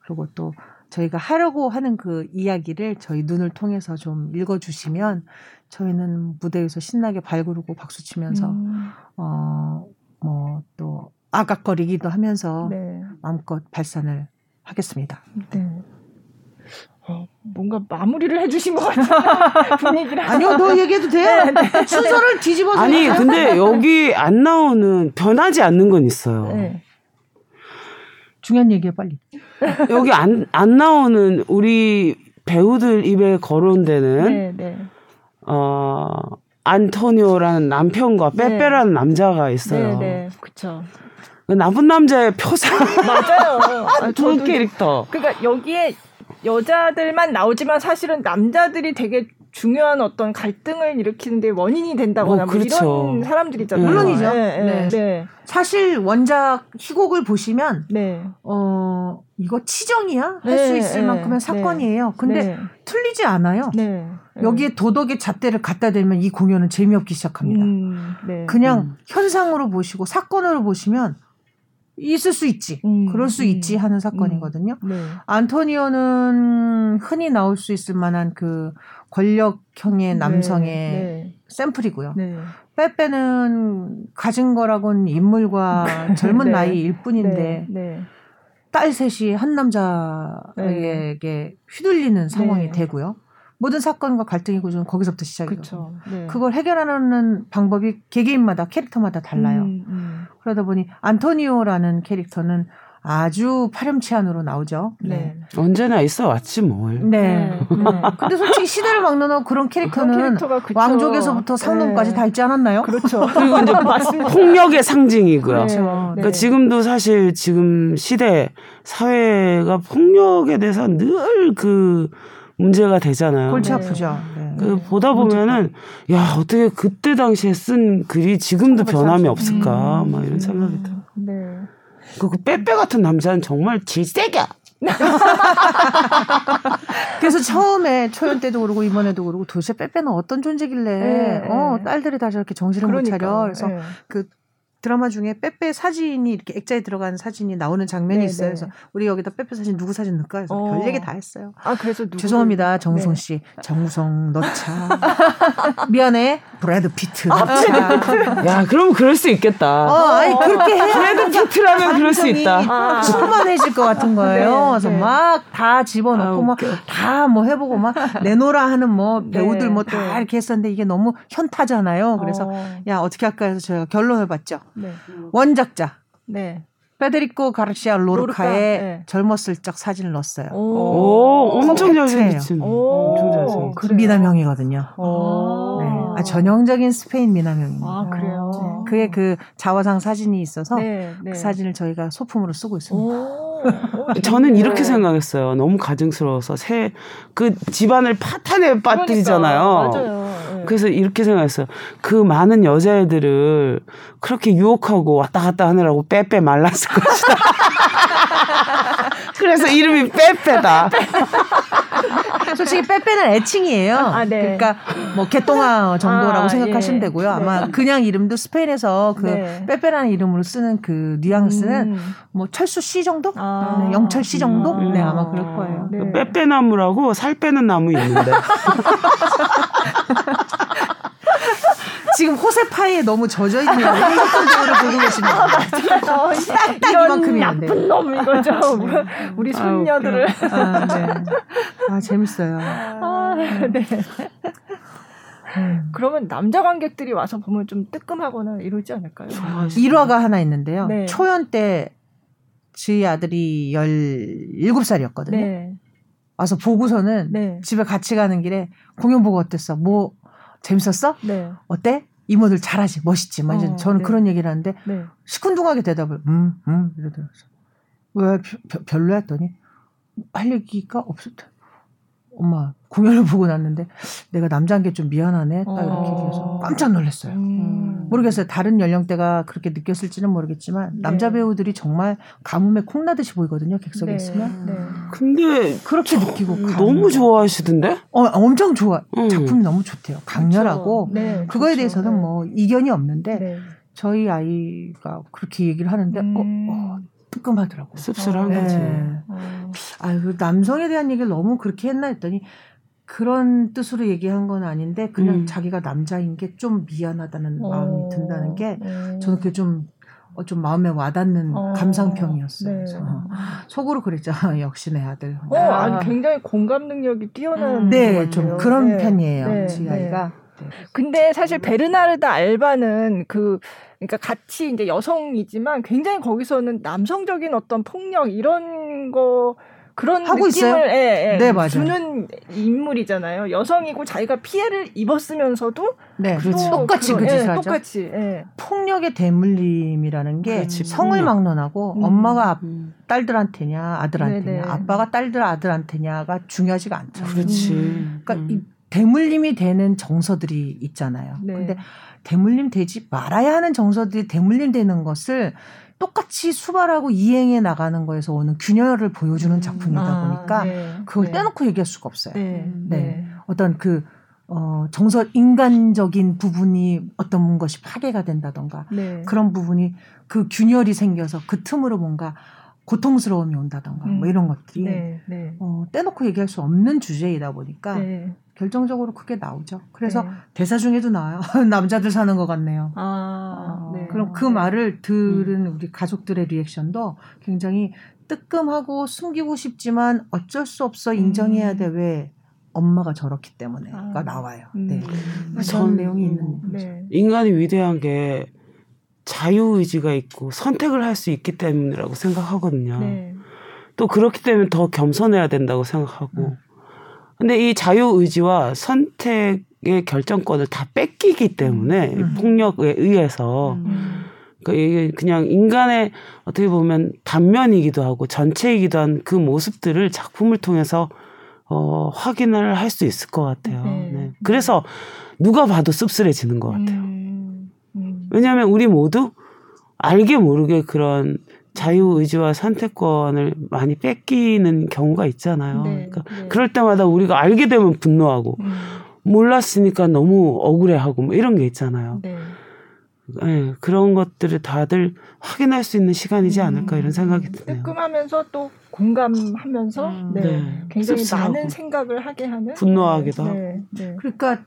그리고 또 저희가 하려고 하는 그 이야기를 저희 눈을 통해서 좀 읽어주시면 저희는 무대에서 신나게 발구르고 박수 치면서 음. 어뭐 또 아각거리기도 하면서 네. 마음껏 발산을 하겠습니다. 네. 어, 뭔가 마무리를 해주신 것 같아요. 분위기를. 아니요, 너 얘기해도 돼. 네, 네. 순서를 뒤집어서. 아니, 근데 여기 안 나오는, 변하지 않는 건 있어요. 네. 중요한 얘기야, 빨리. 여기 안, 안 나오는 우리 배우들 입에 거론 되는, 네, 네. 어, 안토니오라는 남편과 네. 빼빼라는 남자가 있어요. 네, 네. 그쵸. 그 나쁜 남자의 표상. 맞아요. 아, 두 캐릭터. 그러니까 여기에 여자들만 나오지만 사실은 남자들이 되게 중요한 어떤 갈등을 일으키는데 원인이 된다거나 어, 뭐 그렇죠. 뭐 이런 사람들이 있잖아요. 물론이죠. 네, 네, 네. 네. 사실 원작 희곡을 보시면 네. 어 이거 치정이야 할수 네, 있을 네, 만큼의 사건이에요. 근데 틀리지 않아요. 여기에 도덕의 잣대를 갖다 대면 이 공연은 재미없기 시작합니다. 음, 그냥 음. 현상으로 보시고 사건으로 보시면 있을 수 있지. 음, 그럴 수 음, 있지 하는 사건이거든요. 음, 네. 안토니오는 흔히 나올 수 있을 만한 그 권력형의 네, 남성의 네, 샘플이고요. 네. 빼빼는 가진 거라고는 인물과 젊은 네. 나이일 뿐인데 네, 딸 셋이 한 남자에게 휘둘리는 상황이 되고요. 모든 사건과 갈등이 구조는 거기서부터 시작이죠. 네. 그걸 해결하는 방법이 개개인마다 캐릭터마다 달라요. 음, 음. 그러다 보니 안토니오라는 캐릭터는 아주 파렴치한으로 나오죠. 네. 네. 언제나 있어 왔지 뭘. 네. 네. 네. 근데 솔직히 시대를 막는 그런 캐릭터는 왕족에서부터 상놈까지 네. 다 있지 않았나요? 그렇죠. 그리고 이제 폭력의 상징이고요. 그렇죠. 그러니까 지금도 사실 지금 시대 사회가 폭력에 대해서 늘그 문제가 되잖아요. 골치 아프죠. 네. 그 보다 보면은 야 어떻게 그때 당시에 쓴 글이 지금도 변함이 없을까 음. 막 이런 생각이 들어. 네. 그, 그 빼빼 같은 남자는 정말 질색이야. 그래서 처음에 초연 때도 그러고 이번에도 그러고 도대체 빼빼는 어떤 존재길래 네, 어 딸들이 다 저렇게 정신을 그러니까, 못 차려 그래서 네. 그 드라마 중에 페페 사진이 이렇게 액자에 들어간 사진이 나오는 장면이 네 있어요. 네. 그래서 우리 여기다 페페 사진 누구 사진 넣을까 해서 어. 별 얘기 다 했어요. 아 그래서 누구... 죄송합니다 정우성 네. 씨, 정우성 넣자. 미안해 브래드 피트. 아, 야 그럼 그럴 수 있겠다. 어, 아니 그렇게 해. 브래드 피트라면 그럴 수 있다. 아. 충만해질 것 같은 거예요. 네, 그래서 네. 막다 집어넣고 막 다 뭐 해보고 막 내노라 하는 뭐 네, 배우들 뭐다 네. 이렇게 했었는데 이게 너무 현타잖아요. 그래서 어. 야 어떻게 할까 해서 저희가 결론을 봤죠. 네. 원작자. 네. 페데리코 가르시아 로르카의 네. 젊었을 적 사진을 넣었어요. 오, 오 엄청 잘생겼지. 엄청 잘생겼지. 미남형이거든요. 네. 아, 전형적인 스페인 미남형입니다. 아, 그래요? 네. 그게 그 자화상 사진이 있어서 네, 네. 그 사진을 저희가 소품으로 쓰고 있습니다. 저는 이렇게 생각했어요. 너무 가증스러워서 새 그 집안을 파탄에 빠뜨리잖아요. 그러니까, 맞아요. 네. 그래서 이렇게 생각했어요. 그 많은 여자애들을 그렇게 유혹하고 왔다 갔다 하느라고 빼빼 말랐을 것이다. 그래서 이름이 빼빼다. 솔직히 빼빼는 애칭이에요. 아, 네. 그러니까 뭐 개똥아 정도라고 아, 생각하시면 예. 되고요. 아마 네. 그냥 이름도 스페인에서 그 네. 빼빼라는 이름으로 쓰는 그 뉘앙스는 음. 뭐 철수 씨 정도? 아. 네, 영철 씨 정도? 음. 네, 아마 그럴 거예요. 네. 빼빼나무라고 살 빼는 나무 있는데. 지금 호세파이에 너무 젖어 있는 행복감적으로 보고 계십니다. 어, 딱 이만큼이 안 나쁜 놈 이거죠. 우리 손녀들을. 아, 네. 아 재밌어요. 아, 네. 음. 그러면 남자 관객들이 와서 보면 좀 뜨끔하거나 이러지 않을까요? 일화가 하나 있는데요. 네. 초연 때 저희 아들이 17살이었거든요. 네. 와서 보고서는 네. 집에 같이 가는 길에 공연 보고 어땠어? 뭐 재밌었어? 네. 어때? 이모들 잘하지, 멋있지. 막 어, 저는 네. 그런 얘기를 하는데 네. 시큰둥하게 대답을 음, 음 이러더라고요. 왜 별로야 했더니 할 얘기가 없었대. 엄마 공연을 보고 났는데 내가 남자인 게 좀 미안하네. 딱 이렇게 어. 얘기해서 깜짝 놀랐어요. 음. 모르겠어요. 다른 연령대가 그렇게 느꼈을지는 모르겠지만 네. 남자 배우들이 정말 가뭄에 콩나듯이 보이거든요. 객석에 네. 있으면. 네. 근데 그렇게 느끼고 너무 좋아하시던데? 어, 엄청 좋아. 음. 작품이 너무 좋대요. 강렬하고 네, 그거에 그렇죠. 대해서는 네. 뭐 이견이 없는데 네. 저희 아이가 그렇게 얘기를 하는데 어, 음. 어, 어 뜨끔하더라고요. 씁쓸한 네. 거지. 아유, 남성에 대한 얘기를 너무 그렇게 했나 했더니 그런 뜻으로 얘기한 건 아닌데 그냥 음. 자기가 남자인 게 좀 미안하다는 어. 마음이 든다는 게 어. 저는 그게 좀 어, 좀 마음에 와닿는 어, 감상평이었어요. 네. 어, 속으로 그랬죠. 역시 내 아들. 어, 아, 굉장히 공감 능력이 뛰어난. 음. 네, 좀 그런 네. 편이에요. 네. 지 아이가. 네. 근데 사실 베르나르드 알바는 그 그러니까 같이 이제 여성이지만 굉장히 거기서는 남성적인 어떤 폭력 이런 거 그런 하고 느낌을 예, 예, 네, 맞아요. 주는 인물이잖아요. 여성이고 자기가 피해를 입었으면서도 네, 그렇죠. 똑같이 그 짓을 예, 똑같이 예. 폭력의 대물림이라는 게 그렇지, 성을 폭력. 막론하고 음. 엄마가 음. 딸들한테냐 아들한테냐 네네. 네. 아빠가 딸들 아들한테냐가 중요하지가 않죠. 그렇지. 음. 그러니까 음. 이 대물림이 되는 정서들이 있잖아요. 네. 근데 대물림 되지 말아야 하는 정서들이 대물림 되는 것을 똑같이 수발하고 이행해 나가는 거에서 오는 균열을 보여주는 음. 작품이다 아, 보니까 네, 그걸 네. 떼놓고 얘기할 수가 없어요. 네, 네. 네. 어떤 그 어, 정서 인간적인 부분이 어떤 것이 파괴가 된다던가 네. 그런 부분이 그 균열이 생겨서 그 틈으로 뭔가 고통스러움이 온다던가 뭐 음. 뭐 이런 것들이 네, 네. 어, 떼놓고 얘기할 수 없는 주제이다 보니까 네. 결정적으로 그게 나오죠. 그래서 네. 대사 중에도 나와요. 남자들 사는 것 같네요. 아, 어, 네. 그럼 그 말을 들은 음. 우리 가족들의 리액션도 굉장히 뜨끔하고 숨기고 싶지만 어쩔 수 없어 인정해야 음. 돼. 왜? 엄마가 저렇기 때문에가 아. 나와요. 음. 네. 그런 내용이 있는 네. 인간이 위대한 게 자유의지가 있고 선택을 할 수 있기 때문이라고 생각하거든요. 네. 또 그렇기 때문에 더 겸손해야 된다고 생각하고. 음. 근데 이 자유의지와 선택의 결정권을 다 뺏기기 때문에 음. 폭력에 의해서 음. 그러니까 이게 그냥 인간의 어떻게 보면 단면이기도 하고 전체이기도 한 그 모습들을 작품을 통해서 어, 확인을 할 수 있을 것 같아요. 네. 네. 그래서 누가 봐도 씁쓸해지는 것 같아요. 음. 음. 왜냐하면 우리 모두 알게 모르게 그런 자유의지와 선택권을 많이 뺏기는 경우가 있잖아요. 네, 그러니까 네. 그럴 때마다 우리가 알게 되면 분노하고 음. 몰랐으니까 너무 억울해하고 뭐 이런 게 있잖아요. 네. 네. 그런 것들을 다들 확인할 수 있는 시간이지 음. 않을까 이런 생각이 드네요. 뜨끔하면서 또 공감하면서 음. 네, 네. 굉장히 씁쓸하고. 많은 생각을 하게 하는 분노하기도 하고. 그러니까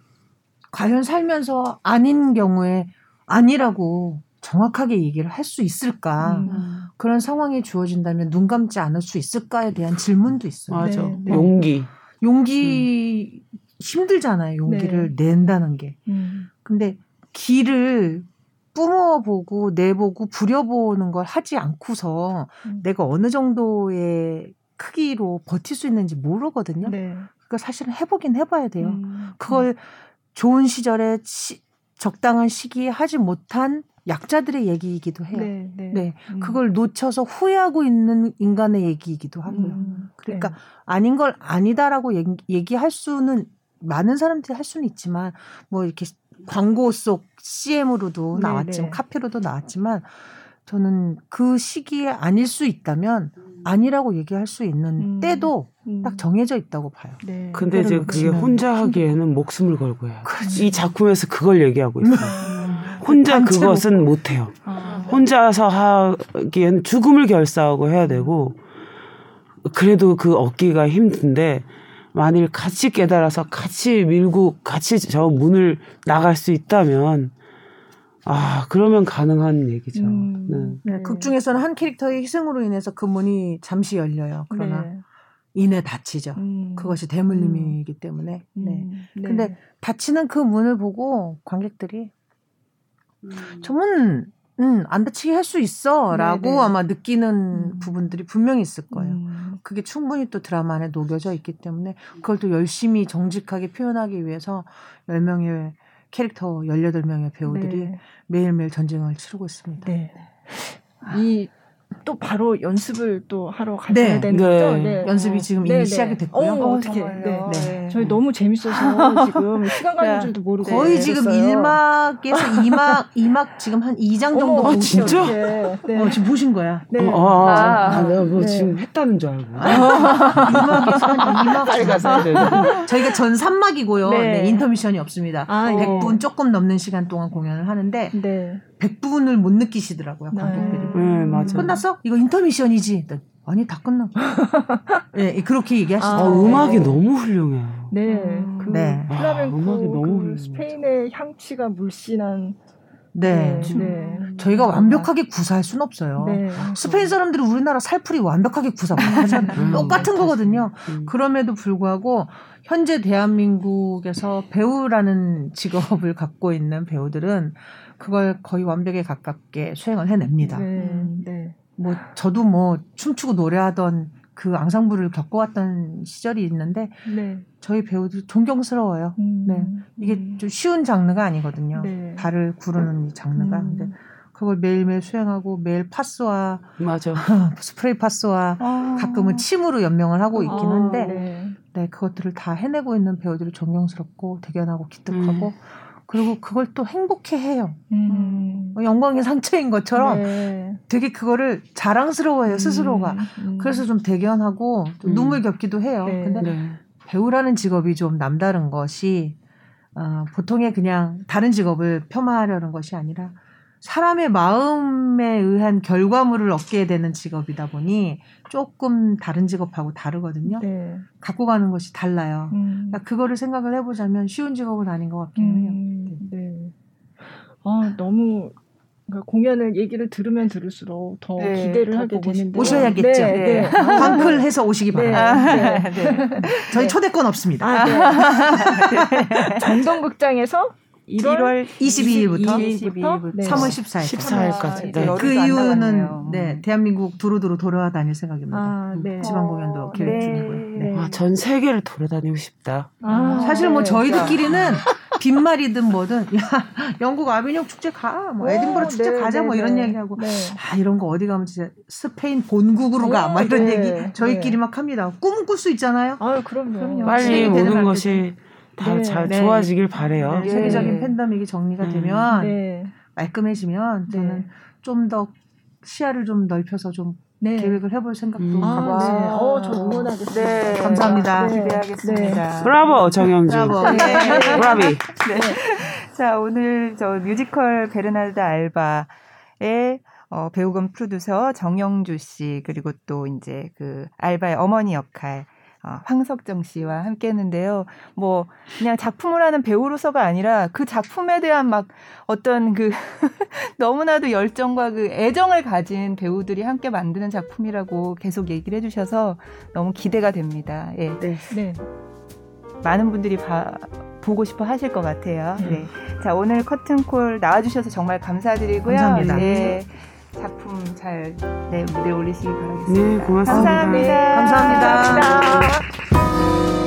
과연 살면서 아닌 경우에 아니라고 정확하게 얘기를 할 수 있을까 음. 그런 상황이 주어진다면 눈 감지 않을 수 있을까에 대한 질문도 있어요. 맞아. 네, 네. 용기. 용기 음. 힘들잖아요. 용기를 네. 낸다는 게. 음. 근데 길을 뿜어보고 내보고 부려보는 걸 하지 않고서 음. 내가 어느 정도의 크기로 버틸 수 있는지 모르거든요. 네. 그러니까 사실은 해보긴 해봐야 돼요. 음. 그걸 좋은 시절에 시, 적당한 시기에 하지 못한 약자들의 얘기이기도 해요. 네, 네. 네. 음. 그걸 놓쳐서 후회하고 있는 인간의 얘기이기도 하고요. 음, 그러니까 네. 아닌 걸 아니다라고 얘기, 할 수는 많은 사람들이 할 수는 있지만 뭐 이렇게 광고 속 CM으로도 네, 나왔지만 네. 카피로도 나왔지만 저는 그 시기에 아닐 수 있다면 아니라고 얘기할 수 있는 음. 때도 음. 딱 정해져 있다고 봐요. 네. 근데 이제 그게 혼자 하기에는 목숨을 걸고 해요. 그렇지. 이 작품에서 그걸 얘기하고 있어요. 혼자 그것은 못 해요. 아, 네. 혼자서 하기에는 죽음을 결사하고 해야 되고 그래도 그 얻기가 힘든데 만일 같이 깨달아서 같이 밀고 같이 저 문을 나갈 수 있다면 아 그러면 가능한 얘기죠. 음, 네. 네. 극 중에서는 한 캐릭터의 희생으로 인해서 그 문이 잠시 열려요. 그러나 네. 인해 닫히죠. 음. 그것이 대물림이기 때문에. 네. 음. 네. 근데 닫히는 그 문을 보고 관객들이 음. 저문 음, 안 다치게 할 수 있어. 라고 네네. 아마 느끼는 음. 부분들이 분명히 있을 거예요. 음. 그게 충분히 또 드라마 안에 녹여져 있기 때문에 그걸 또 열심히 정직하게 표현하기 위해서 10명의 캐릭터 18명의 배우들이 네. 매일매일 전쟁을 치르고 있습니다. 네. 이 또 바로 연습을 또 하러 가셔야 네. 되는 네. 거죠? 네. 연습이 지금 이미 네, 네. 시작이 됐고요. 어, 어떻게? 네. 네. 저희 너무 재밌어서 지금 시간 가는 줄도 모르고 거의 지금 1막에서 2막 2막 지금 한 2장 정도 보고 진짜? 네. 어, 지금 보신 거야. 네. 어, 아, 아, 아, 내가 뭐 지금 했다는 줄 알고. 2막에서 한 2막 가서 저희가 전 3막이고요. 네. 인터미션이 없습니다. 아, 100분 조금 넘는 시간 동안 공연을 하는데 네. 100분을 못 느끼시더라고요, 관객들이. 네, 맞아요. 끝났어? 이거 인터미션이지. 아니 다 끝나. 네, 그렇게 얘기하시죠. 아, 음악이 너무 훌륭해요. 네, 음. 그 네. 플라멩코 아, 음악이 너무 그 스페인의 향취가 물씬한 네. 네. 네. 저희가 완벽하게 구사할 수는 없어요. 네. 스페인 사람들이 우리나라 살풀이 완벽하게 구사 못하잖아요. 음, 똑같은 거거든요. 음. 그럼에도 불구하고 현재 대한민국에서 배우라는 직업을 갖고 있는 배우들은 그걸 거의 완벽에 가깝게 수행을 해냅니다. 네. 네. 뭐 저도 뭐 춤추고 노래하던 그 앙상블을 겪어왔던 시절이 있는데 네. 저희 배우들 존경스러워요. 음. 네. 이게 음. 좀 쉬운 장르가 아니거든요. 네. 발을 구르는 이 장르가. 음. 근데 그걸 매일매일 수행하고 매일 파스와 맞아. 스프레이 파스와 아. 가끔은 침으로 연명을 하고 있긴 아, 한데 아, 네. 네. 그것들을 다 해내고 있는 배우들이 존경스럽고 대견하고 기특하고 음. 그리고 그걸 또 행복해 해요. 음. 뭐 영광의 상처인 것처럼 네. 되게 그거를 자랑스러워해요, 스스로가. 음. 음. 그래서 좀 대견하고 좀 음. 눈물 겹기도 해요. 네. 근데 네. 배우라는 직업이 좀 남다른 것이 어, 보통의 그냥 다른 직업을 폄하하려는 것이 아니라 사람의 마음에 의한 결과물을 얻게 되는 직업이다 보니 조금 다른 직업하고 다르거든요. 네. 갖고 가는 것이 달라요. 음. 그러니까 그거를 생각을 해보자면 쉬운 직업은 아닌 것 같긴 음. 해요. 네. 아 너무 그러니까 공연을 얘기를 들으면 들을수록 더 네, 기대를 하게 되는데 오셔야겠죠. 네, 네. 네. 방클해서 오시기 네, 바랍니다. 네, 저희 초대권 없습니다. 아, 정동극장에서 1월, 22일부터, 22일부터 네. 3월 14일. 14일까지. 네. 그 이유는 네, 대한민국 두루두루 돌아다닐 생각입니다. 아, 네. 지방 공연도 어, 계획 네. 중이고요. 네. 아, 전 세계를 돌아다니고 싶다. 아, 사실 뭐 저희들끼리는 빈말이든 뭐든 야 영국 아비뇽 축제 가, 뭐 에딘버러 축제 네, 가자, 뭐 네, 이런 얘기하고 아 이런 거 어디 가면 진짜 스페인 본국으로 가, 막 이런 얘기 저희끼리 막 합니다. 꿈은 꿀수 있잖아요. 아 그럼요. 빨리 모든 것이 다잘 네, 좋아지길 바래요. 네, 세계적인 팬데믹이 정리가 음. 되면 네. 말끔해지면 저는 좀 더 시야를 좀 넓혀서 좀 네. 계획을 해볼 생각도 음. 갖고 아, 네. 어, 저 응원하겠습니다. 네. 감사합니다. 네. 기대하겠습니다. 브라보 정영주. 브라보. 네. bravi. 네. 자 오늘 저 뮤지컬 베르나르드 알바의 어, 배우 겸 프로듀서 정영주 씨 그리고 또 이제 그 알바의 어머니 역할 어, 황석정 씨와 함께 했는데요. 뭐 그냥 작품을 하는 배우로서가 아니라 그 작품에 대한 막 어떤 그 너무나도 열정과 그 애정을 가진 배우들이 함께 만드는 작품이라고 계속 얘기를 해주셔서 너무 기대가 됩니다. 예. 네. 네. 많은 분들이 봐, 보고 싶어 하실 것 같아요. 네. 네. 자, 오늘 커튼콜 나와주셔서 정말 감사드리고요. 감사합니다. 네. 작품 잘 내, 무대 올리시기 바라겠습니다. 네, 고맙습니다. 감사합니다. 감사합니다. 감사합니다.